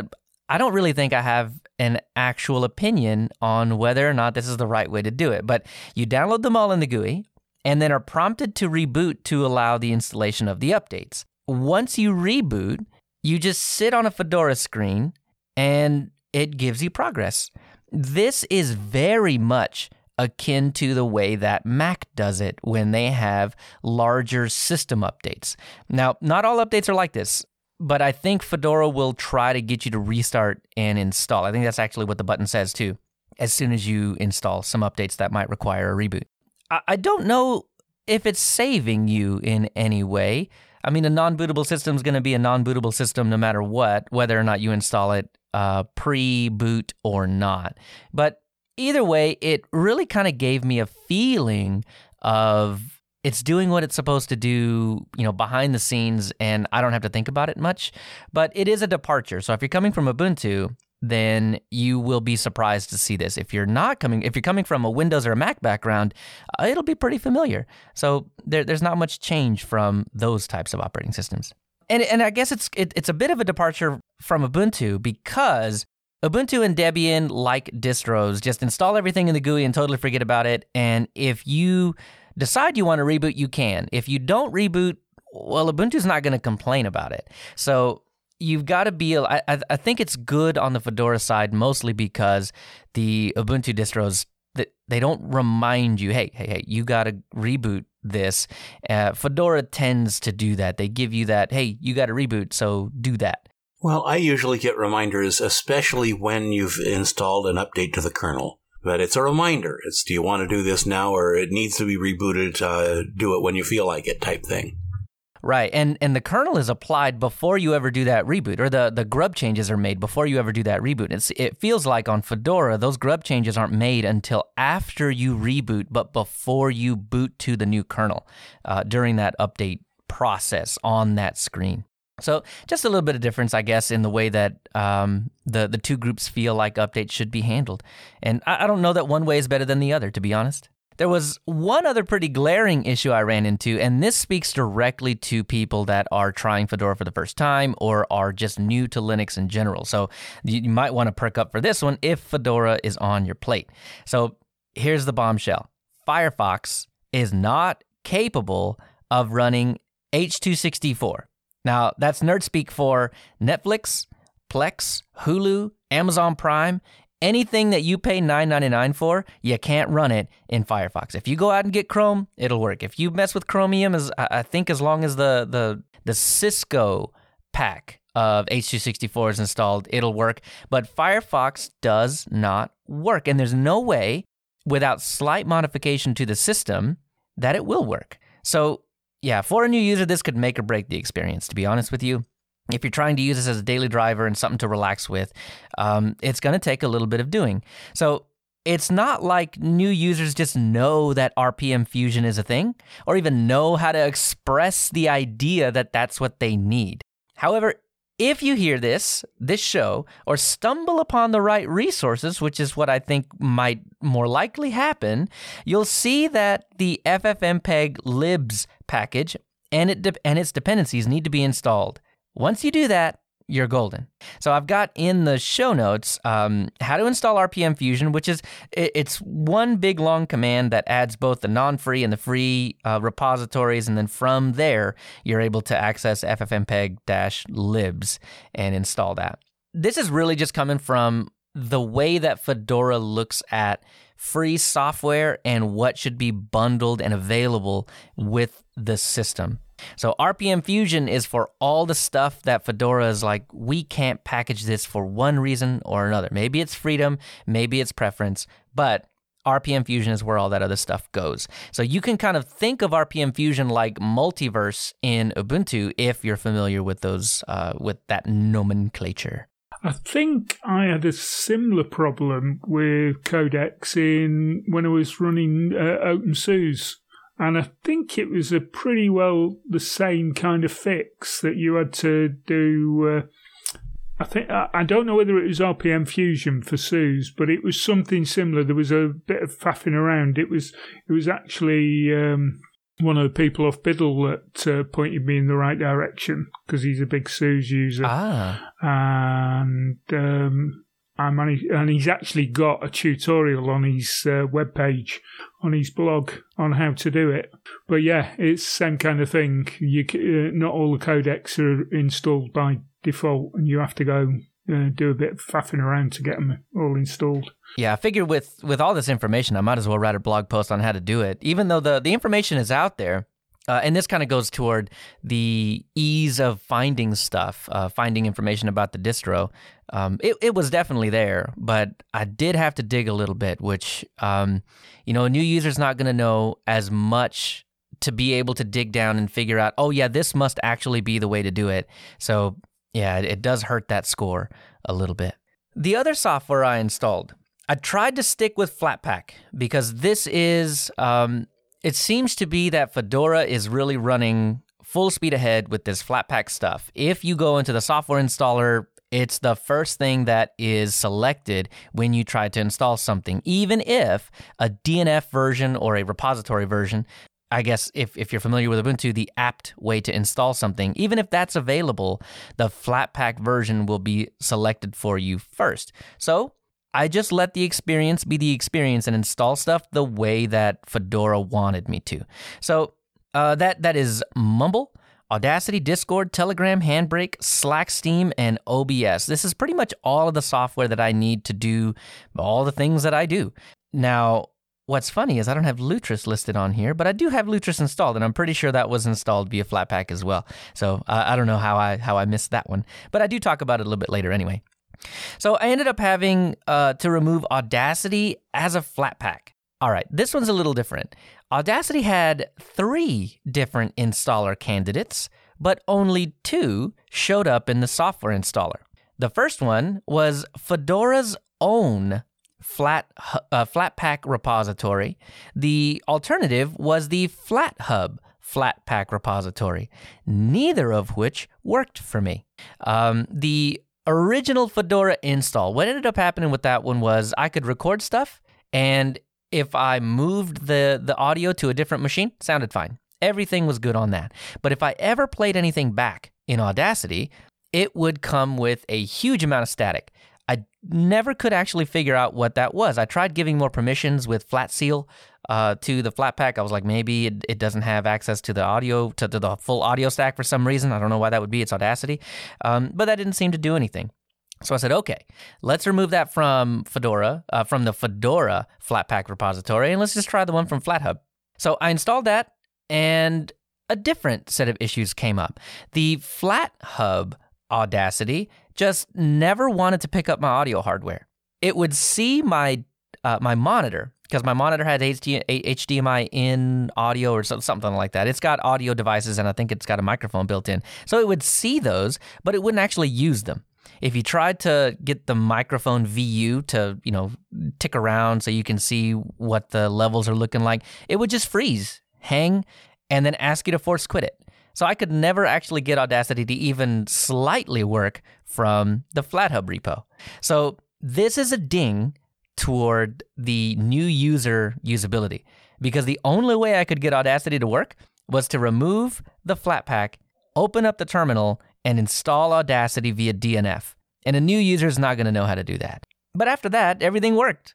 C: I don't really think I have an actual opinion on whether or not this is the right way to do it. But you download them all in the GUI, and then are prompted to reboot to allow the installation of the updates. Once you reboot you just sit on a Fedora screen and it gives you progress. This is very much akin to the way that Mac does it when they have larger system updates. Now, not all updates are like this, but I think Fedora will try to get you to restart and install. I think that's actually what the button says too, as soon as you install some updates that might require a reboot. I don't know if it's saving you in any way. I mean, a non bootable system is going to be a non bootable system no matter what, whether or not you install it uh, pre boot or not. But either way, it really kind of gave me a feeling of it's doing what it's supposed to do, you know, behind the scenes, and I don't have to think about it much. But it is a departure. So if you're coming from Ubuntu, then you will be surprised to see this. If you're not coming, if you're coming from a Windows or a Mac background, uh, it'll be pretty familiar. So there, there's not much change from those types of operating systems. And and I guess it's it, it's a bit of a departure from Ubuntu because Ubuntu and Debian, like distros, just install everything in the GUI and totally forget about it. And if you decide you want to reboot, you can. If you don't reboot, well, Ubuntu's not going to complain about it. So you've got to be. I, I think it's good on the Fedora side mostly because the Ubuntu distros that they don't remind you, hey, hey, hey, you got to reboot this. Uh, Fedora tends to do that. They give you that, hey, you got to reboot, so do that.
A: Well, I usually get reminders, especially when you've installed an update to the kernel. But it's a reminder. It's do you want to do this now or it needs to be rebooted? Uh, do it when you feel like it, type thing.
C: Right, and and the kernel is applied before you ever do that reboot, or the the grub changes are made before you ever do that reboot. It's, it feels like on Fedora those grub changes aren't made until after you reboot, but before you boot to the new kernel uh, during that update process on that screen. So just a little bit of difference, I guess, in the way that um, the the two groups feel like updates should be handled, and I, I don't know that one way is better than the other, to be honest. There was one other pretty glaring issue I ran into, and this speaks directly to people that are trying Fedora for the first time or are just new to Linux in general. So you might want to perk up for this one if Fedora is on your plate. So here's the bombshell Firefox is not capable of running H264. Now, that's nerd speak for Netflix, Plex, Hulu, Amazon Prime, anything that you pay $9.99 for, you can't run it in Firefox. If you go out and get Chrome, it'll work. If you mess with Chromium, as I think as long as the the the Cisco pack of H264 is installed, it'll work. But Firefox does not work, and there's no way without slight modification to the system that it will work. So, yeah, for a new user, this could make or break the experience, to be honest with you if you're trying to use this as a daily driver and something to relax with, um, it's going to take a little bit of doing. So it's not like new users just know that RPM Fusion is a thing or even know how to express the idea that that's what they need. However, if you hear this, this show, or stumble upon the right resources, which is what I think might more likely happen, you'll see that the FFmpeg libs package and, it de- and its dependencies need to be installed. Once you do that, you're golden. So I've got in the show notes um, how to install RPM Fusion, which is it's one big long command that adds both the non-free and the free uh, repositories, and then from there you're able to access ffmpeg-libs and install that. This is really just coming from the way that Fedora looks at free software and what should be bundled and available with the system. So RPM Fusion is for all the stuff that Fedora is like, we can't package this for one reason or another. Maybe it's freedom, maybe it's preference, but RPM Fusion is where all that other stuff goes. So you can kind of think of RPM Fusion like multiverse in Ubuntu if you're familiar with those uh, with that nomenclature.
B: I think I had a similar problem with codecs in when I was running uh, OpenSUSE. And I think it was a pretty well the same kind of fix that you had to do. Uh, I think I don't know whether it was RPM Fusion for SUSE, but it was something similar. There was a bit of faffing around. It was it was actually um, one of the people off BDLL that uh, pointed me in the right direction because he's a big SUSE user.
C: Ah,
B: and um, Managed, and he's actually got a tutorial on his uh, webpage, on his blog, on how to do it. But yeah, it's same kind of thing. You uh, not all the codecs are installed by default, and you have to go uh, do a bit of faffing around to get them all installed.
C: Yeah, I figured with with all this information, I might as well write a blog post on how to do it. Even though the the information is out there, uh, and this kind of goes toward the ease of finding stuff, uh, finding information about the distro. Um, it, it was definitely there, but I did have to dig a little bit, which, um, you know, a new user's not going to know as much to be able to dig down and figure out, oh, yeah, this must actually be the way to do it. So yeah, it does hurt that score a little bit. The other software I installed, I tried to stick with Flatpak because this is, um, it seems to be that Fedora is really running full speed ahead with this Flatpak stuff. If you go into the software installer, it's the first thing that is selected when you try to install something, even if a DNF version or a repository version I guess if, if you're familiar with Ubuntu, the apt way to install something, even if that's available, the Flatpak version will be selected for you first. So I just let the experience be the experience and install stuff the way that Fedora wanted me to. So uh, that that is Mumble, Audacity, Discord, Telegram, Handbrake, Slack, Steam, and OBS. This is pretty much all of the software that I need to do all the things that I do. Now, What's funny is I don't have Lutris listed on here, but I do have Lutris installed, and I'm pretty sure that was installed via Flatpak as well. So uh, I don't know how I how I missed that one, but I do talk about it a little bit later anyway. So I ended up having uh, to remove Audacity as a Flatpak. All right, this one's a little different. Audacity had three different installer candidates, but only two showed up in the software installer. The first one was Fedora's own flat uh, Flatpak repository. The alternative was the FlatHub Flatpak repository, neither of which worked for me. Um, the original Fedora install, what ended up happening with that one was I could record stuff, and if I moved the, the audio to a different machine, sounded fine. Everything was good on that. But if I ever played anything back in Audacity, it would come with a huge amount of static. I never could actually figure out what that was. I tried giving more permissions with Flatseal uh, to the Flatpak. I was like, maybe it, it doesn't have access to the audio, to, to, the full audio stack for some reason. I don't know why that would be. It's Audacity. Um, but that didn't seem to do anything. So I said, okay, let's remove that from Fedora, uh, from the Fedora Flatpak repository, and let's just try the one from FlatHub. So I installed that, and a different set of issues came up. The FlatHub Audacity just never wanted to pick up my audio hardware. It would see my uh, my monitor because my monitor had HDMI in audio or something like that. It's got audio devices and I think it's got a microphone built in. So it would see those, but it wouldn't actually use them. If you tried to get the microphone VU to, you know, tick around so you can see what the levels are looking like, it would just freeze, hang, and then ask you to force quit it. So I could never actually get Audacity to even slightly work from the FlatHub repo. So this is a ding toward the new user usability because the only way I could get Audacity to work was to remove the Flatpak, open up the terminal, and install Audacity via DNF. And a new user is not going to know how to do that. But after that, everything worked.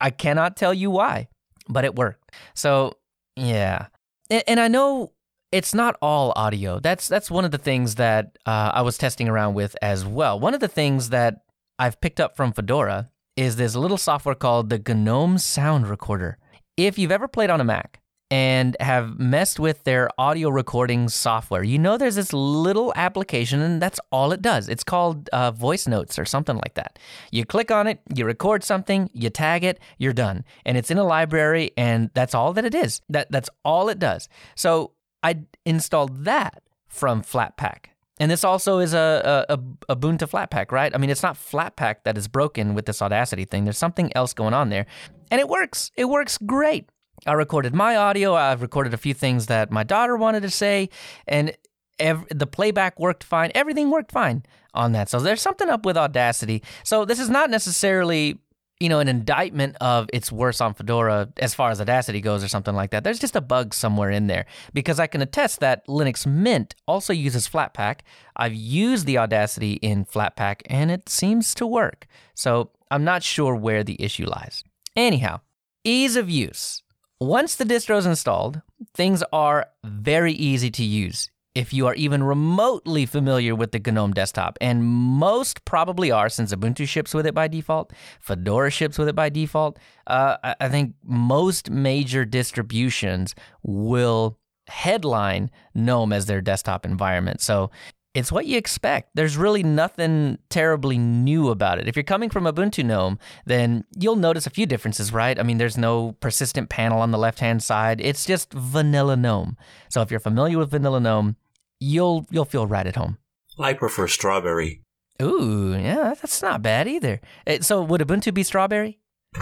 C: I cannot tell you why, but it worked. So, yeah. And, and I know it's not all audio. That's that's one of the things that uh, I was testing around with as well. One of the things that I've picked up from Fedora is this little software called the GNOME Sound Recorder. If you've ever played on a Mac, and have messed with their audio recording software. You know, there's this little application, and that's all it does. It's called uh, Voice Notes or something like that. You click on it, you record something, you tag it, you're done, and it's in a library, and that's all that it is. That that's all it does. So I installed that from Flatpak. And this also is a, a, a Ubuntu Flatpak, right? I mean, it's not Flatpak that is broken with this Audacity thing. There's something else going on there. And it works. It works great. I recorded my audio. I've recorded a few things that my daughter wanted to say, and the playback worked fine. Everything worked fine on that. So there's something up with Audacity. So this is not necessarily you know, an indictment of it's worse on Fedora as far as Audacity goes or something like that. There's just a bug somewhere in there because I can attest that Linux Mint also uses Flatpak. I've used the Audacity in Flatpak and it seems to work. So I'm not sure where the issue lies. Anyhow, ease of use. Once the distro is installed, things are very easy to use if you are even remotely familiar with the GNOME desktop, and most probably are since Ubuntu ships with it by default, Fedora ships with it by default. Uh, I think most major distributions will headline GNOME as their desktop environment. So it's what you expect. There's really nothing terribly new about it. If you're coming from Ubuntu GNOME, then you'll notice a few differences, right? I mean, there's no persistent panel on the left hand side. It's just vanilla GNOME. So if you're familiar with vanilla GNOME, you'll you'll feel right at home.
A: I prefer strawberry.
C: Ooh, yeah, that's not bad either. Eh, so would Ubuntu be strawberry?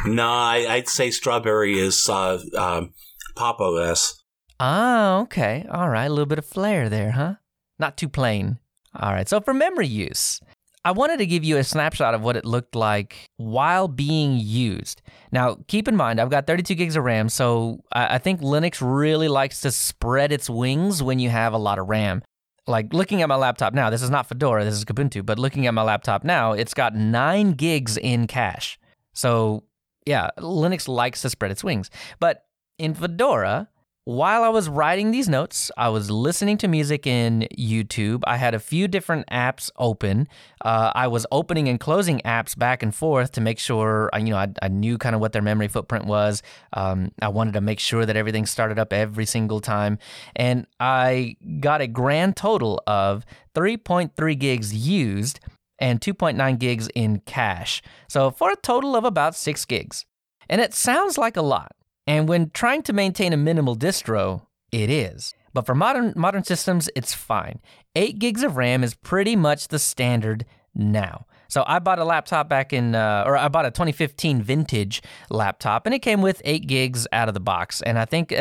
A: No, I, would say strawberry is uh, um, Pop OS.
C: Ah, okay. All right. A little bit of flair there, huh? Not too plain. All right. So for memory use, I wanted to give you a snapshot of what it looked like while being used. Now, keep in mind, I've got 32 gigs of RAM, so I think Linux really likes to spread its wings when you have a lot of RAM. Like looking at my laptop now, this is not Fedora, this is Kubuntu, but looking at my laptop now, it's got nine gigs in cache. So, yeah, Linux likes to spread its wings. But in Fedora, while I was writing these notes, I was listening to music in YouTube. I had a few different apps open. Uh, I was opening and closing apps back and forth to make sure, uh, you know, I, I knew kind of what their memory footprint was. Um, I wanted to make sure that everything started up every single time. And I got a grand total of 3.3 gigs used and 2.9 gigs in cache. So for a total of about 6 gigs. And it sounds like a lot. And when trying to maintain a minimal distro, it is. But for modern modern systems, it's fine. 8 gigs of RAM is pretty much the standard now. So I bought a laptop back in, uh, or I bought a 2015 vintage laptop, and it came with 8 gigs out of the box. And I think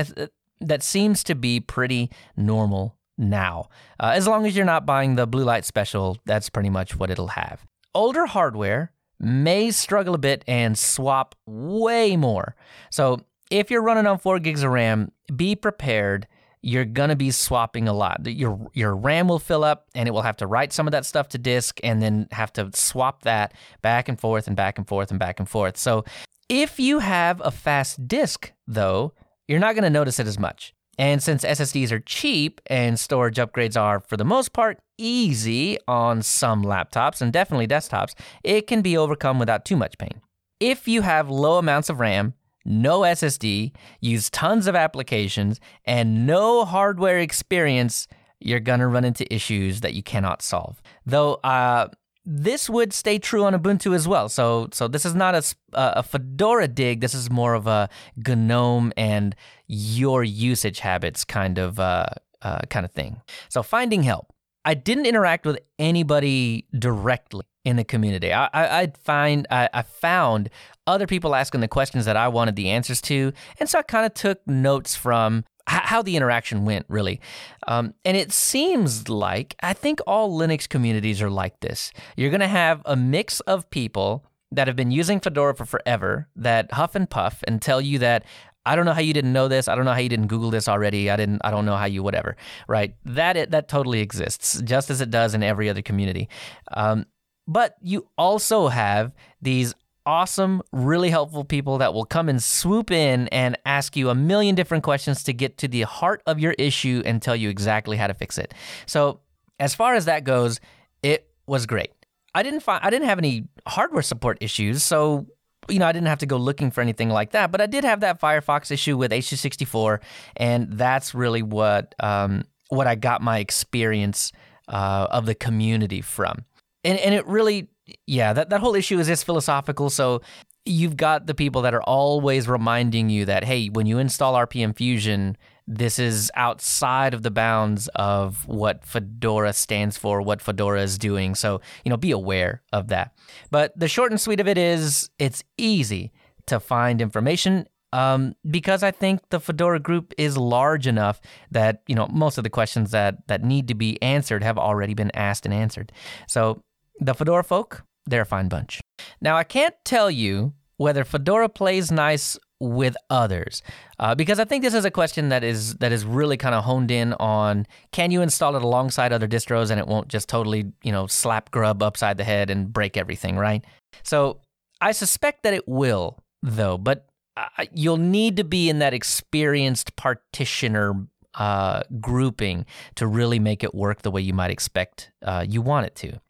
C: that seems to be pretty normal now. Uh, as long as you're not buying the Blue Light Special, that's pretty much what it'll have. Older hardware may struggle a bit and swap way more. So if you're running on four gigs of RAM, be prepared. You're gonna be swapping a lot. Your your RAM will fill up, and it will have to write some of that stuff to disk, and then have to swap that back and forth and back and forth and back and forth. So, if you have a fast disk, though, you're not gonna notice it as much. And since SSDs are cheap and storage upgrades are, for the most part, easy on some laptops and definitely desktops, it can be overcome without too much pain. If you have low amounts of RAM, no SSD, use tons of applications, and no hardware experience, you're going to run into issues that you cannot solve. Though, uh, this would stay true on Ubuntu as well. So, so this is not a, a Fedora dig. This is more of a GNOME and your usage habits kind of uh, uh, kind of thing. So, finding help. I didn't interact with anybody directly in the community. I, I, I find I, I, found other people asking the questions that I wanted the answers to, and so I kind of took notes from h- how the interaction went, really. Um, and it seems like I think all Linux communities are like this. You're going to have a mix of people that have been using Fedora for forever that huff and puff and tell you that I don't know how you didn't know this. I don't know how you didn't Google this already. I didn't. I don't know how you whatever. Right? That it, that totally exists, just as it does in every other community. Um, but you also have these awesome, really helpful people that will come and swoop in and ask you a million different questions to get to the heart of your issue and tell you exactly how to fix it. So, as far as that goes, it was great. I didn't find I didn't have any hardware support issues, so you know, I didn't have to go looking for anything like that, but I did have that Firefox issue with H264, and that's really what um, what I got my experience uh, of the community from. And and it really, yeah, that that whole issue is just philosophical. So you've got the people that are always reminding you that hey, when you install RPM Fusion, this is outside of the bounds of what Fedora stands for, what Fedora is doing. So, you know, be aware of that. But the short and sweet of it is it's easy to find information um, because I think the Fedora group is large enough that, you know, most of the questions that, that need to be answered have already been asked and answered. So the Fedora folk, they're a fine bunch. Now, I can't tell you whether Fedora plays nice with others uh, because I think this is a question that is that is really kind of honed in on can you install it alongside other distros and it won't just totally you know slap grub upside the head and break everything right so I suspect that it will though but uh, you'll need to be in that experienced partitioner uh, grouping to really make it work the way you might expect uh, you want it to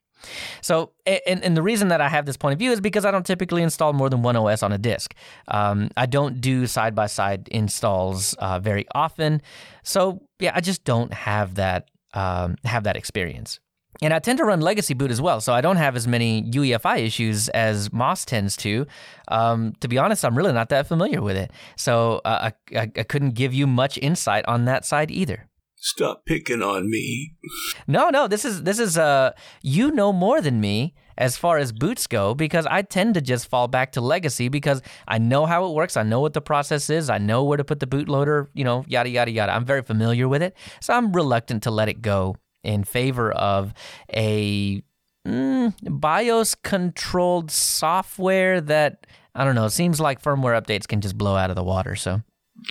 C: so, and, and the reason that I have this point of view is because I don't typically install more than one OS on a disk. Um, I don't do side by side installs uh, very often. So, yeah, I just don't have that um, have that experience. And I tend to run legacy boot as well, so I don't have as many UEFI issues as Moss tends to. Um, to be honest, I'm really not that familiar with it, so uh, I, I, I couldn't give you much insight on that side either.
A: Stop picking on me.
C: No, no, this is this is uh you know more than me as far as boots go because I tend to just fall back to legacy because I know how it works, I know what the process is, I know where to put the bootloader, you know, yada yada yada. I'm very familiar with it. So I'm reluctant to let it go in favor of a mm, BIOS controlled software that I don't know, it seems like firmware updates can just blow out of the water, so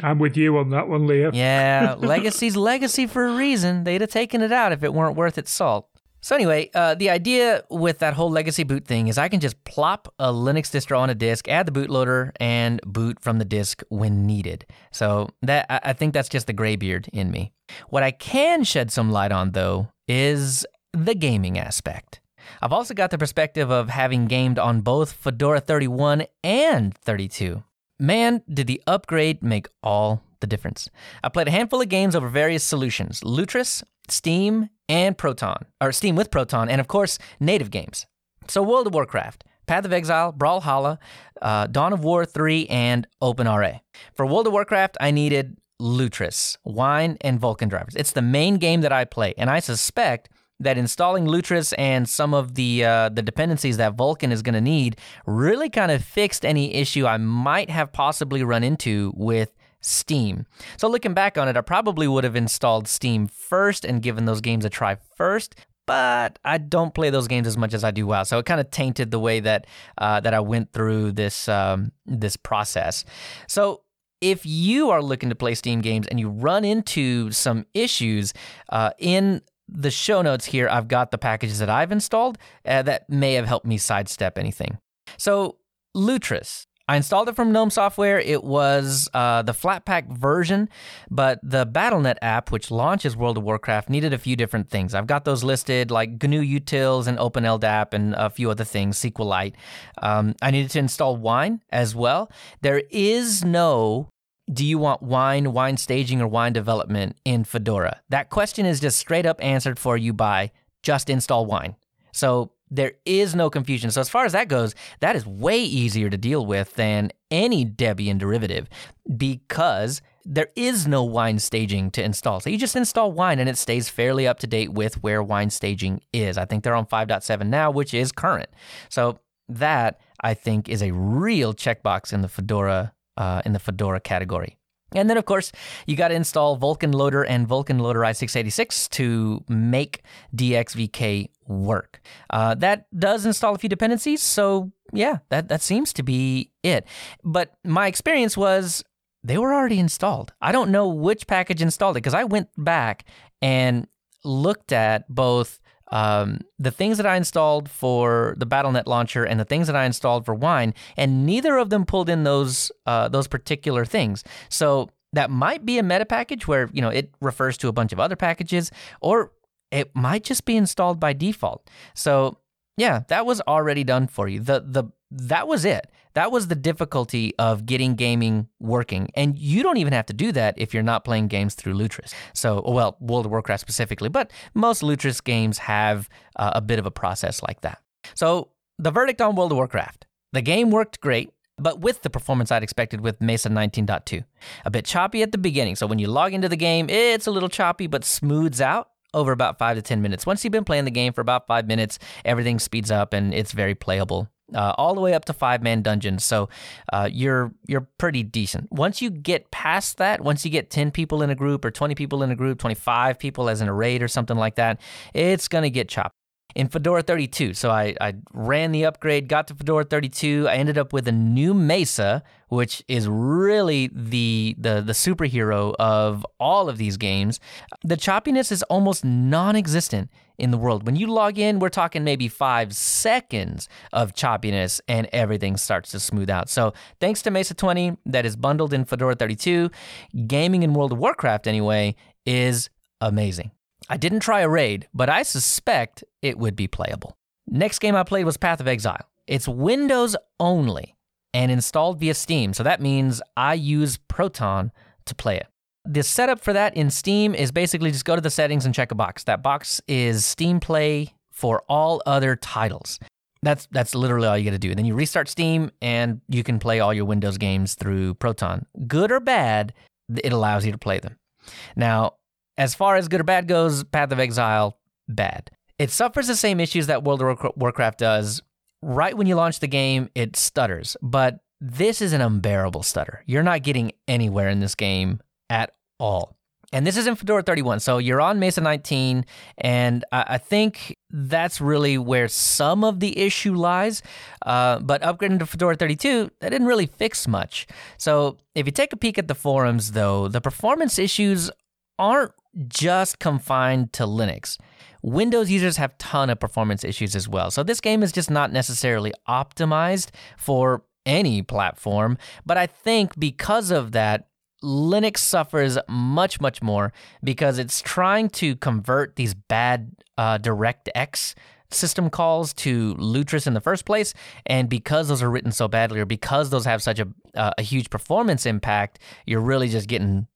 B: I'm with you on that one, Leo.
C: Yeah, legacy's legacy for a reason. They'd have taken it out if it weren't worth its salt. So anyway, uh, the idea with that whole legacy boot thing is I can just plop a Linux distro on a disk, add the bootloader, and boot from the disk when needed. So that I think that's just the graybeard in me. What I can shed some light on though is the gaming aspect. I've also got the perspective of having gamed on both Fedora 31 and 32. Man, did the upgrade make all the difference. I played a handful of games over various solutions Lutris, Steam, and Proton, or Steam with Proton, and of course, native games. So, World of Warcraft, Path of Exile, Brawlhalla, uh, Dawn of War 3, and OpenRA. For World of Warcraft, I needed Lutris, Wine, and Vulkan drivers. It's the main game that I play, and I suspect that installing Lutris and some of the uh, the dependencies that Vulkan is going to need really kind of fixed any issue I might have possibly run into with Steam. So looking back on it, I probably would have installed Steam first and given those games a try first. But I don't play those games as much as I do WoW, so it kind of tainted the way that uh, that I went through this um, this process. So if you are looking to play Steam games and you run into some issues uh, in the show notes here, I've got the packages that I've installed uh, that may have helped me sidestep anything. So, Lutris. I installed it from GNOME Software. It was uh, the Flatpak version, but the BattleNet app, which launches World of Warcraft, needed a few different things. I've got those listed, like GnuTLS and OpenLDAP and a few other things, SQLite. Um, I needed to install Wine as well. There is no do you want wine, wine staging, or wine development in Fedora? That question is just straight up answered for you by just install wine. So there is no confusion. So as far as that goes, that is way easier to deal with than any Debian derivative because there is no wine staging to install. So you just install wine and it stays fairly up to date with where wine staging is. I think they're on 5.7 now, which is current. So that I think is a real checkbox in the Fedora uh, in the Fedora category. And then, of course, you got to install Vulkan Loader and Vulkan Loader i686 to make DXVK work. Uh, that does install a few dependencies, so yeah, that, that seems to be it. But my experience was they were already installed. I don't know which package installed it because I went back and looked at both um, the things that I installed for the BattleNet launcher and the things that I installed for Wine, and neither of them pulled in those uh, those particular things. So that might be a meta package where you know it refers to a bunch of other packages, or it might just be installed by default. So yeah, that was already done for you. the the that was it. That was the difficulty of getting gaming working. And you don't even have to do that if you're not playing games through Lutris. So, well, World of Warcraft specifically, but most Lutris games have uh, a bit of a process like that. So, the verdict on World of Warcraft the game worked great but with the performance I'd expected with Mesa 19.2. A bit choppy at the beginning, so when you log into the game, it's a little choppy but smooths out over about 5 to 10 minutes. Once you've been playing the game for about 5 minutes, everything speeds up and it's very playable. Uh, all the way up to five man dungeons, so uh, you're you're pretty decent. Once you get past that, once you get ten people in a group or twenty people in a group, twenty five people as in a raid or something like that, it's gonna get choppy in Fedora 32. So I, I ran the upgrade, got to Fedora 32. I ended up with a new Mesa, which is really the, the, the superhero of all of these games. The choppiness is almost non existent in the world. When you log in, we're talking maybe five seconds of choppiness and everything starts to smooth out. So, thanks to Mesa 20 that is bundled in Fedora 32, gaming in World of Warcraft anyway is amazing. I didn't try a raid, but I suspect it would be playable. Next game I played was Path of Exile. It's Windows only and installed via Steam, so that means I use Proton to play it. The setup for that in Steam is basically just go to the settings and check a box. That box is Steam Play for all other titles. That's that's literally all you got to do. Then you restart Steam and you can play all your Windows games through Proton. Good or bad, it allows you to play them. Now, as far as good or bad goes, Path of Exile, bad. It suffers the same issues that World of Warcraft does. Right when you launch the game, it stutters, but this is an unbearable stutter. You're not getting anywhere in this game at all. And this is in Fedora 31, so you're on Mesa 19, and I, think that's really where some of the issue lies. Uh, but upgrading to Fedora 32, that didn't really fix much. So if you take a peek at the forums, though, the performance issues aren't just confined to Linux. Windows users have ton of performance issues as well. So this game is just not necessarily optimized for any platform, but I think because of that Linux suffers much much more because it's trying to convert these bad uh, DirectX system calls to Lutris in the first place, and because those are written so badly, or because those have such a, uh, a huge performance impact, you're really just getting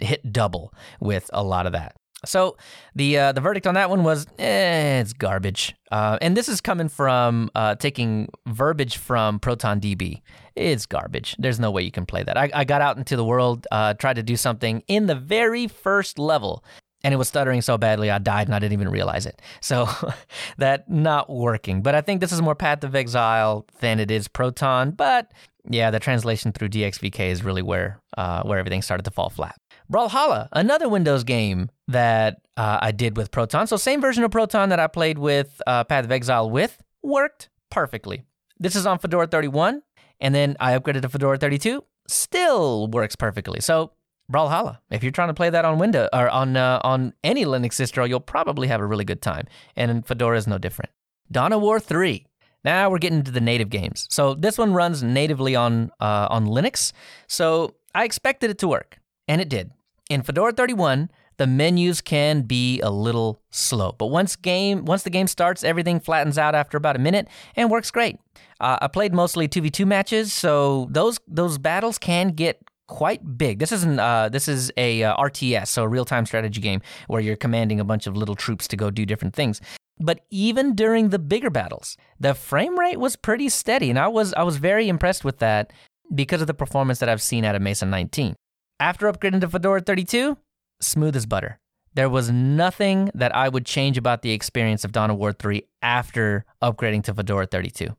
C: hit double with a lot of that. So the uh, the verdict on that one was eh, it's garbage. Uh, and this is coming from uh, taking verbiage from ProtonDB. It's garbage. There's no way you can play that. I, I got out into the world, uh, tried to do something in the very first level, and it was stuttering so badly I died and I didn't even realize it. So that not working. But I think this is more Path of Exile than it is Proton. But yeah, the translation through DXVK is really where uh, where everything started to fall flat. Brawlhalla, another Windows game that uh, I did with Proton. So same version of Proton that I played with uh, Path of Exile with worked perfectly. This is on Fedora 31, and then I upgraded to Fedora 32. Still works perfectly. So Brawlhalla, if you're trying to play that on Windows or on uh, on any Linux distro, you'll probably have a really good time. And Fedora is no different. Of War 3. Now we're getting to the native games. So this one runs natively on uh, on Linux. So I expected it to work, and it did. In Fedora 31, the menus can be a little slow, but once game once the game starts, everything flattens out after about a minute and works great. Uh, I played mostly 2v2 matches, so those those battles can get quite big. This isn't uh, this is a uh, RTS, so a real time strategy game where you're commanding a bunch of little troops to go do different things. But even during the bigger battles, the frame rate was pretty steady, and I was I was very impressed with that because of the performance that I've seen out of Mesa 19. After upgrading to Fedora 32, smooth as butter. There was nothing that I would change about the experience of Dawn War 3 after upgrading to Fedora 32.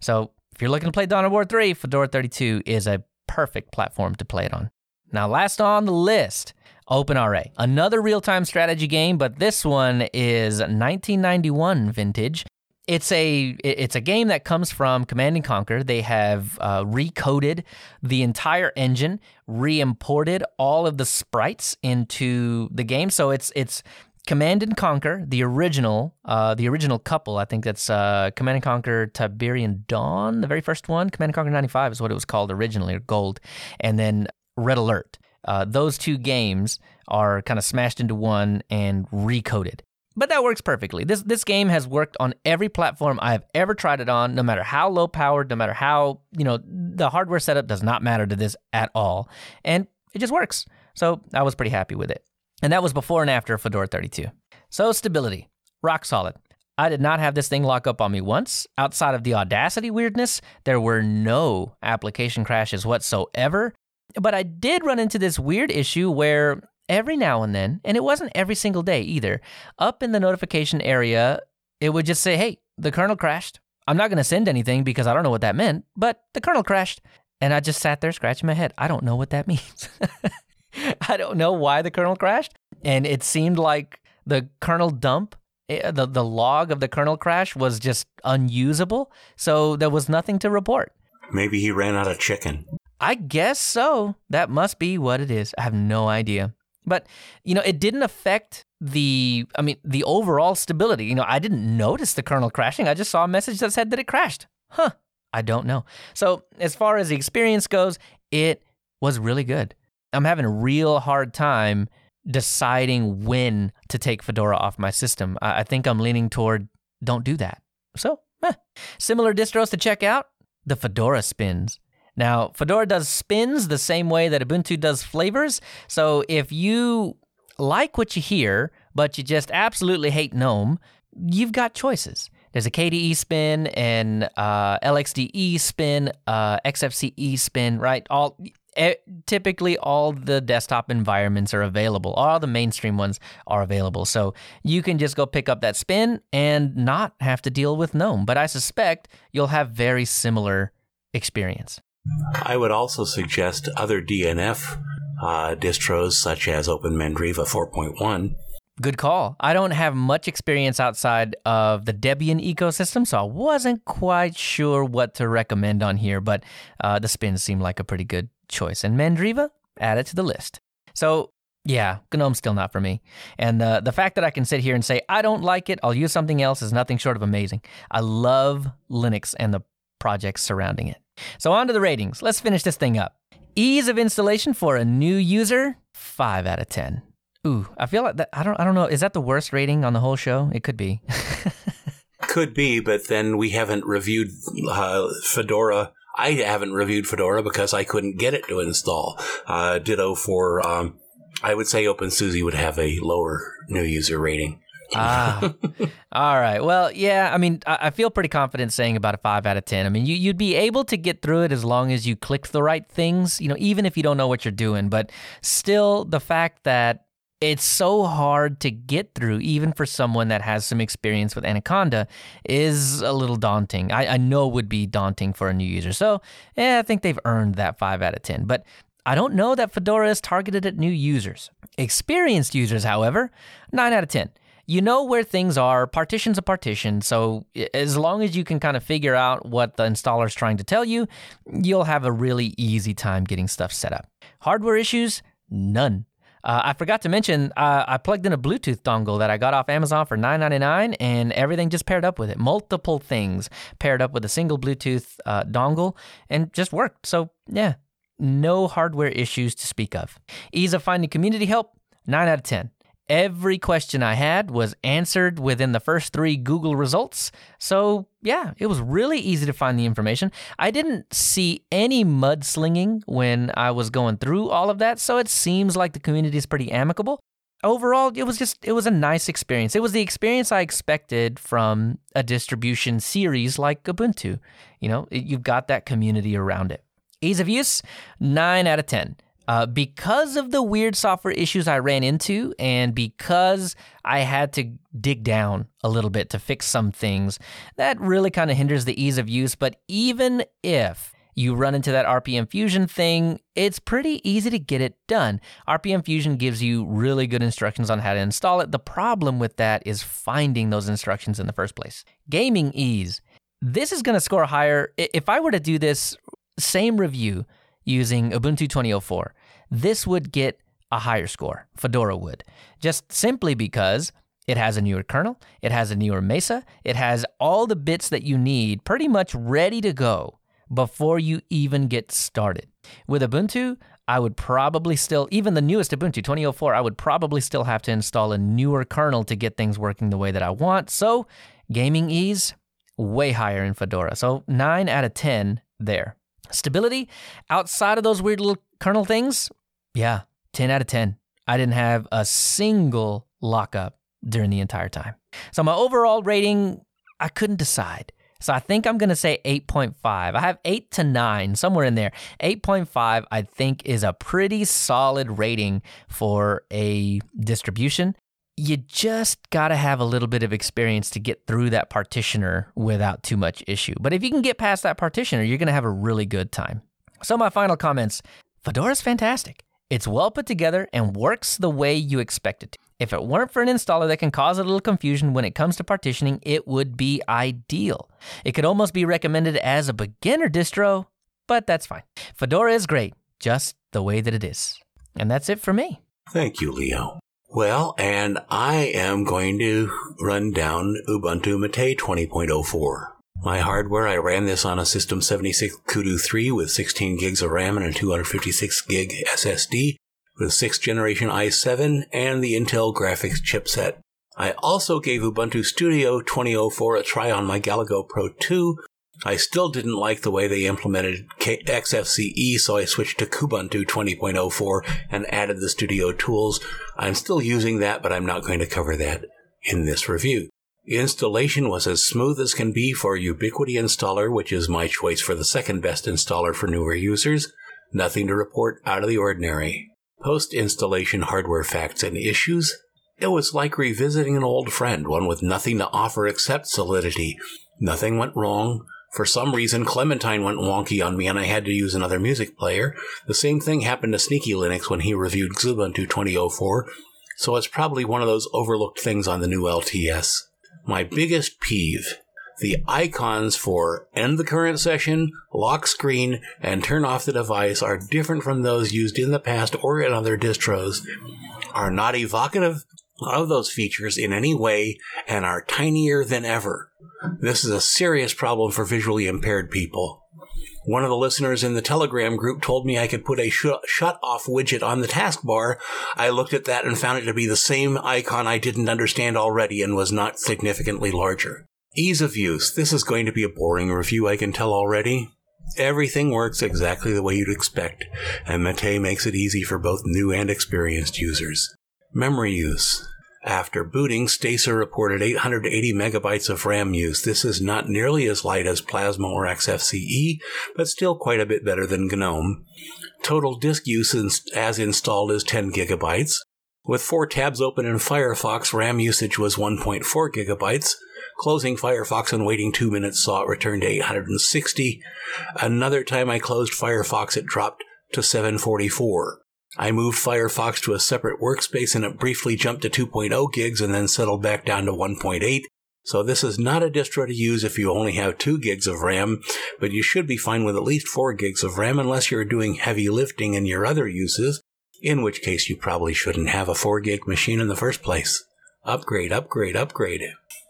C: So, if you're looking to play Dawn War 3, Fedora 32 is a perfect platform to play it on. Now, last on the list, OpenRA, another real time strategy game, but this one is 1991 vintage it's a it's a game that comes from Command and Conquer. They have uh, recoded the entire engine, re-imported all of the sprites into the game. So it's it's Command and Conquer, the original, uh, the original couple. I think that's uh, Command and Conquer Tiberian Dawn, the very first one. Command and Conquer '95 is what it was called originally, or Gold, and then Red Alert. Uh, those two games are kind of smashed into one and recoded. But that works perfectly. This this game has worked on every platform I have ever tried it on, no matter how low powered, no matter how, you know, the hardware setup does not matter to this at all. And it just works. So I was pretty happy with it. And that was before and after Fedora 32. So stability, rock solid. I did not have this thing lock up on me once. Outside of the Audacity weirdness, there were no application crashes whatsoever. But I did run into this weird issue where every now and then, and it wasn't every single day either, up in the notification area, it would just say, hey, the kernel crashed. I'm not going to send anything because I don't know what that meant, but the kernel crashed. And I just sat there scratching my head. I don't know what that means. I don't know why the kernel crashed. And it seemed like the kernel dump, eh, the, the log of the kernel crash was just unusable. So there was nothing to report.
A: Maybe he ran out of chicken.
C: I guess so. That must be what it is. I have no idea. But, you know, it didn't affect the, I mean, the overall stability. You know, I didn't notice the kernel crashing. I just saw a message that said that it crashed. Huh. I don't know. So, as far as the experience goes, it was really good. I'm having a real hard time deciding when to take Fedora off my system. I, think I'm leaning toward don't do that. So, eh. similar distros to check out the Fedora spins. Now, Fedora does spins the same way that Ubuntu does flavors. So if you like what you hear, but you just absolutely hate GNOME, you've got choices. There's a KDE spin and uh, LXDE spin, uh, XFCE spin, right? All typically all the desktop environments are available. All the mainstream ones are available. So you can just go pick up that spin and not have to deal with GNOME. But I suspect you'll have very similar experience.
A: I would also suggest other DNF uh, distros such as OpenMandriva 4.1.
C: Good call. I don't have much experience outside of the Debian ecosystem, so I wasn't quite sure what to recommend on here, but uh, the spins seemed like a pretty good choice. And Mandriva, add it to the list. So, yeah, GNOME's still not for me. And uh, the fact that I can sit here and say, I don't like it, I'll use something else, is nothing short of amazing. I love Linux and the projects surrounding it. So, on to the ratings. Let's finish this thing up. Ease of installation for a new user, 5 out of 10. Ooh, I feel like that I don't I don't know, is that the worst rating on the whole show? It could be.
A: could be, but then we haven't reviewed uh, Fedora. I haven't reviewed Fedora because I couldn't get it to install. Uh, ditto for, um, I would say OpenSUSE would have a lower new user rating
C: ah, all right. Well, yeah. I mean, I, I, feel pretty confident saying about a five out of ten. I mean, you, you'd be able to get through it as long as you clicked the right things. You know, even if you don't know what you're doing. But still, the fact that it's so hard to get through, even for someone that has some experience with Anaconda, is a little daunting. I, I know would be daunting for a new user. So, yeah, I think they've earned that five out of ten. But I don't know that Fedora is targeted at new users. Experienced users, however, 9 out of 10 you know where things are. Partition's a partition. So as long as you can kind of figure out what the installer is trying to tell you, you'll have a really easy time getting stuff set up. Hardware issues? None. Uh, I forgot to mention, uh, I plugged in a Bluetooth dongle that I got off Amazon for $9.99, and everything just paired up with it. Multiple things paired up with a single Bluetooth uh, dongle and just worked. So, yeah, no hardware issues to speak of. Ease of finding community help? 9 out of 10. Every question I had was answered within the first three Google results. So, yeah, it was really easy to find the information. I didn't see any mudslinging when I was going through all of that, so it seems like the community is pretty amicable. Overall, it was just it was a nice experience. It was the experience I expected from a distribution series like Ubuntu. You know, you've got that community around it. Ease of use, 9 out of 10. Uh, because of the weird software issues I ran into, and because I had to dig down a little bit to fix some things, that really kind of hinders the ease of use. But even if you run into that RPM Fusion thing, it's pretty easy to get it done. RPM Fusion gives you really good instructions on how to install it. The problem with that is finding those instructions in the first place. Gaming ease. This is going to score higher. If I were to do this same review using Ubuntu 2004, this would get a higher score. Fedora would. Just simply because it has a newer kernel, it has a newer Mesa, it has all the bits that you need pretty much ready to go before you even get started. With Ubuntu, I would probably still, even the newest Ubuntu 2004, I would probably still have to install a newer kernel to get things working the way that I want. So, gaming ease, way higher in Fedora. So, 9 out of 10 there. Stability, outside of those weird little kernel things, yeah, 10 out of 10. I didn't have a single lockup during the entire time. So, my overall rating, I couldn't decide. So I think I'm going to say 8.5. I have 8 to 9, somewhere in there. 8.5, I think, is a pretty solid rating for a distribution. You just got to have a little bit of experience to get through that partitioner without too much issue. But if you can get past that partitioner, you're going to have a really good time. So, my final comments Fedora's fantastic. It's well put together and works the way you expect it to. If it weren't for an installer that can cause a little confusion when it comes to partitioning, it would be ideal. It could almost be recommended as a beginner distro, but that's fine. Fedora is great, just the way that it is. And that's it for me.
A: Thank you, Leo. Well, and I am going to run down Ubuntu Mate 20.04. My hardware, I ran this on a System 76 Kudu 3 with 16 gigs of RAM and a 256 gig SSD with 6th generation i7 and the Intel graphics chipset. I also gave Ubuntu Studio 2004 a try on my Galago Pro 2. I still didn't like the way they implemented XFCE, so I switched to Kubuntu 20.04 and added the Studio tools. I'm still using that, but I'm not going to cover that in this review. Installation was as smooth as can be for Ubiquity installer, which is my choice for the second best installer for newer users. Nothing to report out of the ordinary. Post installation hardware facts and issues. It was like revisiting an old friend, one with nothing to offer except solidity. Nothing went wrong. For some reason, Clementine went wonky on me and I had to use another music player. The same thing happened to Sneaky Linux when he reviewed Xubuntu 2004, so it's probably one of those overlooked things on the new LTS. My biggest peeve the icons for end the current session, lock screen, and turn off the device are different from those used in the past or in other distros, are not evocative of those features in any way, and are tinier than ever. This is a serious problem for visually impaired people. One of the listeners in the Telegram group told me I could put a sh- shut off widget on the taskbar. I looked at that and found it to be the same icon I didn't understand already and was not significantly larger. Ease of use. This is going to be a boring review, I can tell already. Everything works exactly the way you'd expect, and Mate makes it easy for both new and experienced users. Memory use. After booting, Stacer reported 880 megabytes of RAM use. This is not nearly as light as Plasma or XFCE, but still quite a bit better than GNOME. Total disk use as installed is 10 gigabytes. With four tabs open in Firefox, RAM usage was 1.4 gigabytes. Closing Firefox and waiting two minutes saw it return to 860. Another time I closed Firefox, it dropped to 744. I moved Firefox to a separate workspace and it briefly jumped to 2.0 gigs and then settled back down to 1.8. So this is not a distro to use if you only have 2 gigs of RAM, but you should be fine with at least 4 gigs of RAM unless you're doing heavy lifting in your other uses, in which case you probably shouldn't have a 4 gig machine in the first place. Upgrade, upgrade, upgrade.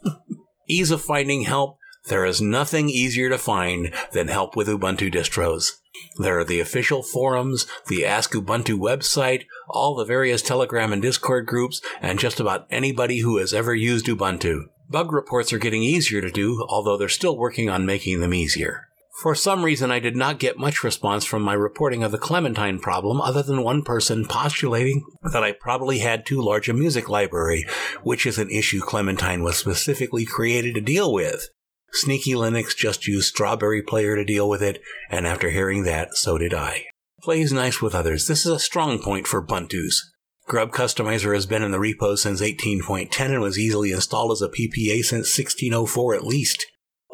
A: Ease of finding help. There is nothing easier to find than help with Ubuntu distros. There are the official forums, the Ask Ubuntu website, all the various Telegram and Discord groups, and just about anybody who has ever used Ubuntu. Bug reports are getting easier to do, although they're still working on making them easier. For some reason, I did not get much response from my reporting of the Clementine problem, other than one person postulating that I probably had too large a music library, which is an issue Clementine was specifically created to deal with. Sneaky Linux just used Strawberry Player to deal with it, and after hearing that, so did I. Plays nice with others. This is a strong point for Buntus. Grub Customizer has been in the repo since 18.10 and was easily installed as a PPA since 1604 at least.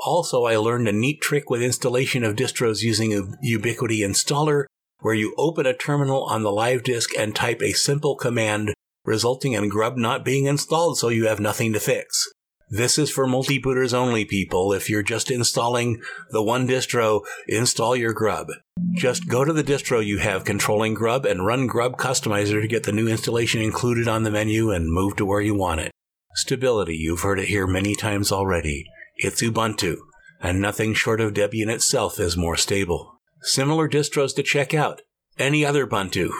A: Also, I learned a neat trick with installation of distros using a Ubiquity installer, where you open a terminal on the live disk and type a simple command, resulting in Grub not being installed so you have nothing to fix. This is for multi-booters only, people. If you're just installing the one distro, install your Grub. Just go to the distro you have controlling Grub and run Grub Customizer to get the new installation included on the menu and move to where you want it. Stability, you've heard it here many times already. It's Ubuntu, and nothing short of Debian itself is more stable. Similar distros to check out Any other Ubuntu?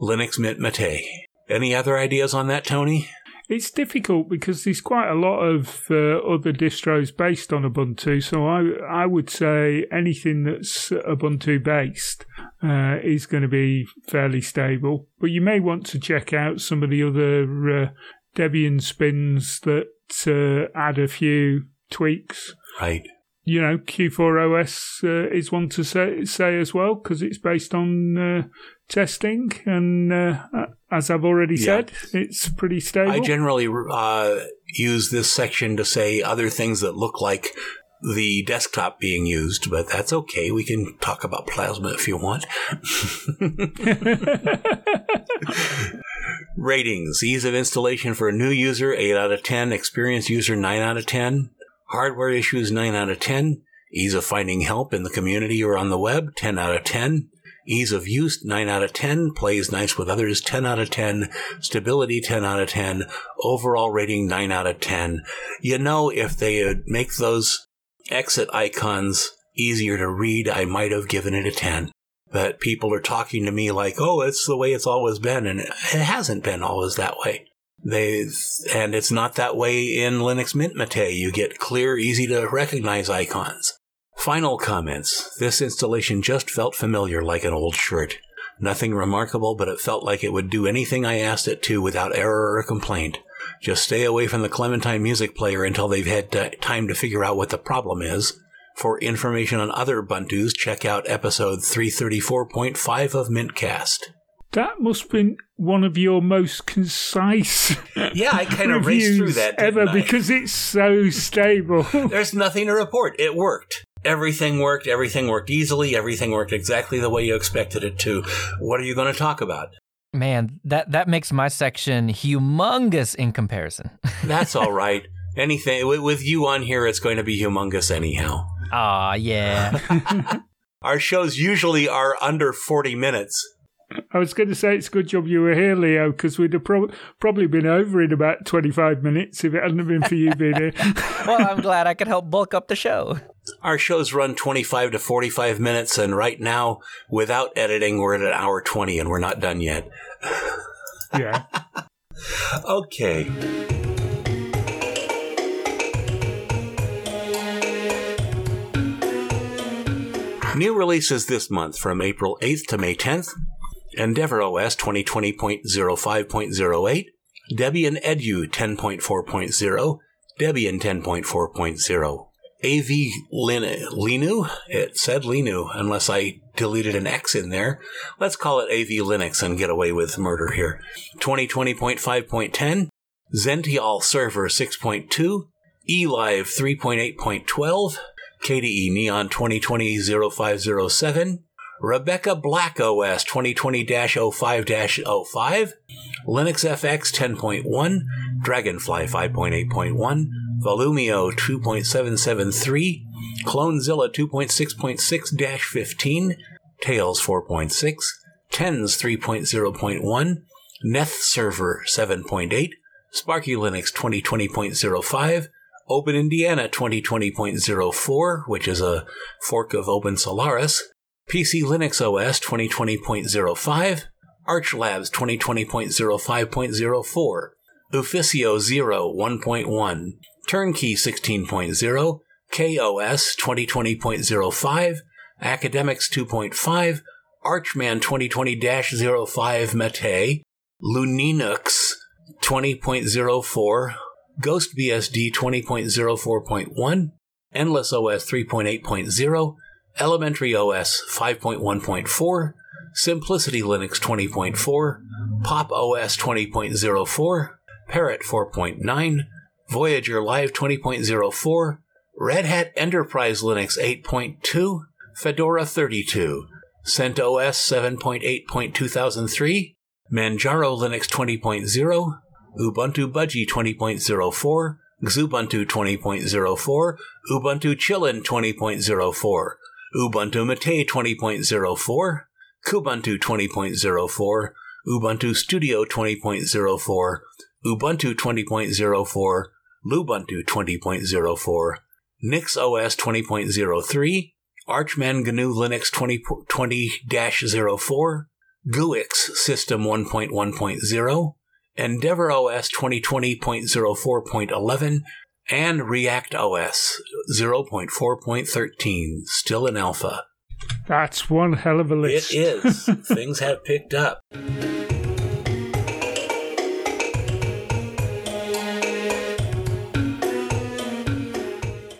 A: Linux Mint Mate. Any other ideas on that, Tony?
B: It's difficult because there's quite a lot of uh, other distros based on Ubuntu. So I I would say anything that's Ubuntu based uh, is going to be fairly stable. But you may want to check out some of the other uh, Debian spins that uh, add a few tweaks.
A: Right.
B: You know, Q4OS uh, is one to say, say as well because it's based on uh, testing, and uh, as I've already
A: Yeah.
B: said, it's pretty stable.
A: I generally uh, use this section to say other things that look like the desktop being used, but that's okay. We can talk about Plasma if you want. Ratings Ease of installation for a new user, 8 out of 10. Experienced user, 9 out of 10. Hardware issues, 9 out of 10. Ease of finding help in the community or on the web, 10 out of 10. Ease of use, 9 out of 10. Plays nice with others, 10 out of 10. Stability, 10 out of 10. Overall rating, 9 out of 10. You know, if they make those exit icons easier to read, I might have given it a 10. But people are talking to me like, oh, it's the way it's always been. And it hasn't been always that way. They, and it's not that way in Linux Mint Mate. You get clear, easy to recognize icons. Final comments. This installation just felt familiar like an old shirt. Nothing remarkable, but it felt like it would do anything I asked it to without error or complaint. Just stay away from the Clementine music player until they've had uh, time to figure out what the problem is. For information on other Ubuntus, check out episode 334.5 of Mintcast.
B: that must have been one of your most concise
A: Yeah, I kind of raced through that
B: ever
A: I?
B: because it's so stable.
A: There's nothing to report. It worked. Everything worked. Everything worked easily. Everything worked exactly the way you expected it to. What are you going to talk about?
C: Man, that that makes my section humongous in comparison.
A: That's all right. Anything with, with you on here, it's going to be humongous anyhow.
C: Aw, yeah.
A: Our shows usually are under 40 minutes.
B: I was going to say it's a good job you were here, Leo, because we'd have prob- probably been over in about 25 minutes if it hadn't been for you being here.
C: well, I'm glad I could help bulk up the show.
A: Our shows run 25 to 45 minutes, and right now, without editing, we're at an hour 20, and we're not done yet.
B: yeah.
A: Okay. New releases this month from April 8th to May 10th Endeavour OS 2020.05.08, Debian Edu 10.4.0, Debian 10.4.0. AV Lin- Linu? It said Linu, unless I deleted an X in there. Let's call it AV Linux and get away with murder here. 2020.5.10, Zentyal Server 6.2, eLive 3.8.12, KDE Neon 2020-0507, Rebecca Black OS 2020-05-05, Linux FX 10.1, Dragonfly 5.8.1, Volumio 2.773, Clonezilla 2.6.6-15, Tails 4.6, Tens 3.0.1, Neth Server 7.8, Sparky Linux 2020.05, Open Indiana 2020.04, which is a fork of Open Solaris, PC Linux OS 2020.05, Arch Labs 2020.05.04, Officio 0 1.1, Turnkey 16.0, KOS 2020.05, AcademiX 2.5, Archman 2020-05 Mate, Luninux 20.04, GhostBSD 20.04.1, Endless OS 3.8.0, Elementary OS 5.1.4, Simplicity Linux 20.4, Pop OS 20.04, Parrot 4.9, Voyager Live 20.04, Red Hat Enterprise Linux 8.2, Fedora 32, CentOS 7.8.2003, Manjaro Linux 20.0, Ubuntu Budgie 20.04, Xubuntu 20.04, Ubuntu Chillin 20.04, Ubuntu Mate 20.04, Kubuntu 20.04, Ubuntu Studio 20.04, Ubuntu 20.04, Lubuntu 20.04, Nix OS 20.03, Archman GNU Linux 20.20-04, GUIX System 1.1.0, Endeavour OS 2020.04.11, and React OS 0.4.13, still in alpha.
B: That's one hell of a list.
A: It is. Things have picked up.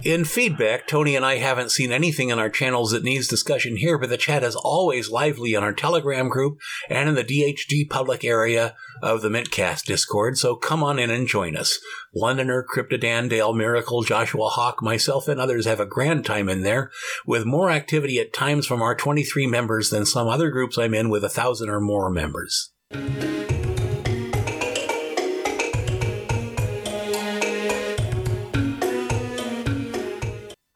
A: In feedback, Tony and I haven't seen anything in our channels that needs discussion here, but the chat is always lively in our Telegram group and in the DHD public area of the Mintcast Discord, so come on in and join us. Londoner, Cryptodan, Dale Miracle, Joshua Hawk, myself, and others have a grand time in there, with more activity at times from our 23 members than some other groups I'm in with a thousand or more members.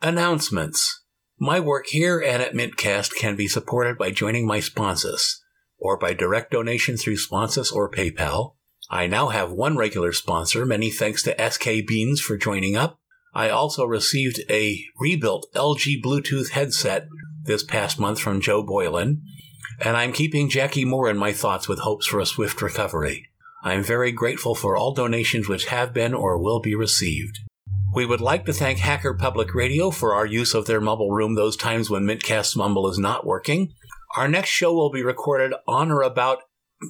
A: Announcements. My work here and at Mintcast can be supported by joining my sponsors, or by direct donation through Sponsors or PayPal. I now have one regular sponsor, many thanks to SK Beans for joining up. I also received a rebuilt LG Bluetooth headset this past month from Joe Boylan, and I'm keeping Jackie Moore in my thoughts with hopes for a swift recovery. I am very grateful for all donations which have been or will be received. We would like to thank Hacker Public Radio for our use of their mumble room those times when Mintcast Mumble is not working. Our next show will be recorded on or about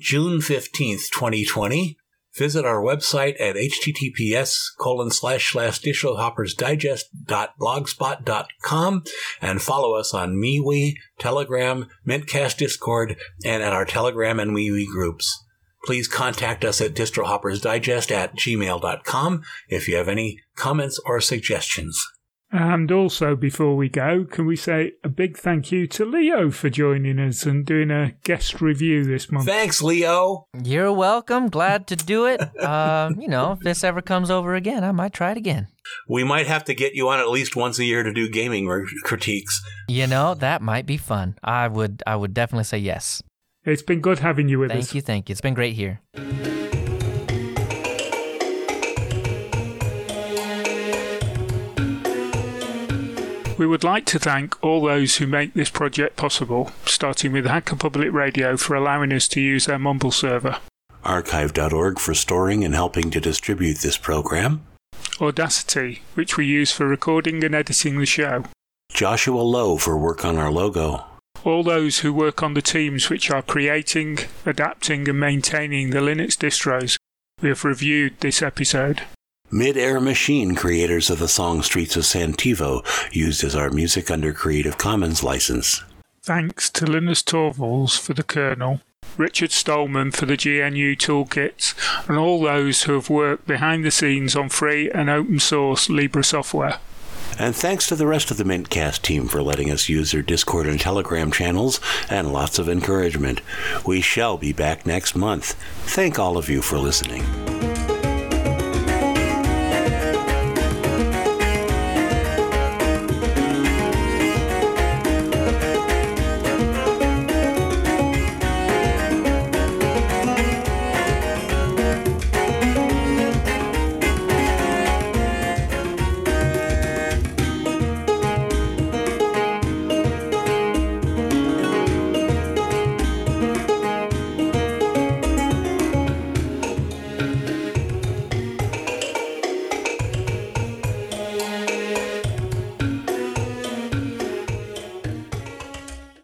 A: June 15th, 2020. Visit our website at https colon slash slash distrohoppersdigest.blogspot.com and follow us on MeWe, Telegram, Mintcast Discord, and at our Telegram and MeWe groups please contact us at distrohoppersdigest at gmail.com if you have any comments or suggestions.
B: And also, before we go, can we say a big thank you to Leo for joining us and doing a guest review this month?
A: Thanks, Leo.
C: You're welcome. Glad to do it. um, you know, if this ever comes over again, I might try it again.
A: We might have to get you on at least once a year to do gaming critiques.
C: You know, that might be fun. I would I would definitely say yes.
B: It's been good having you with
C: thank
B: us.
C: Thank you, thank you. It's been great here.
B: We would like to thank all those who make this project possible, starting with Hacker Public Radio for allowing us to use their Mumble server,
A: Archive.org for storing and helping to distribute this program,
B: Audacity, which we use for recording and editing the show,
A: Joshua Lowe for work on our logo,
B: all those who work on the teams which are creating, adapting, and maintaining the Linux distros we have reviewed this episode.
A: Mid-Air Machine, creators of the song Streets of Sant'Ivo, used as our music under Creative Commons license.
B: Thanks to Linus Torvalds for the kernel, Richard Stallman for the GNU toolkits, and all those who have worked behind the scenes on free and open source Libre software.
A: And thanks to the rest of the Mintcast team for letting us use their Discord and Telegram channels, and lots of encouragement. We shall be back next month. Thank all of you for listening.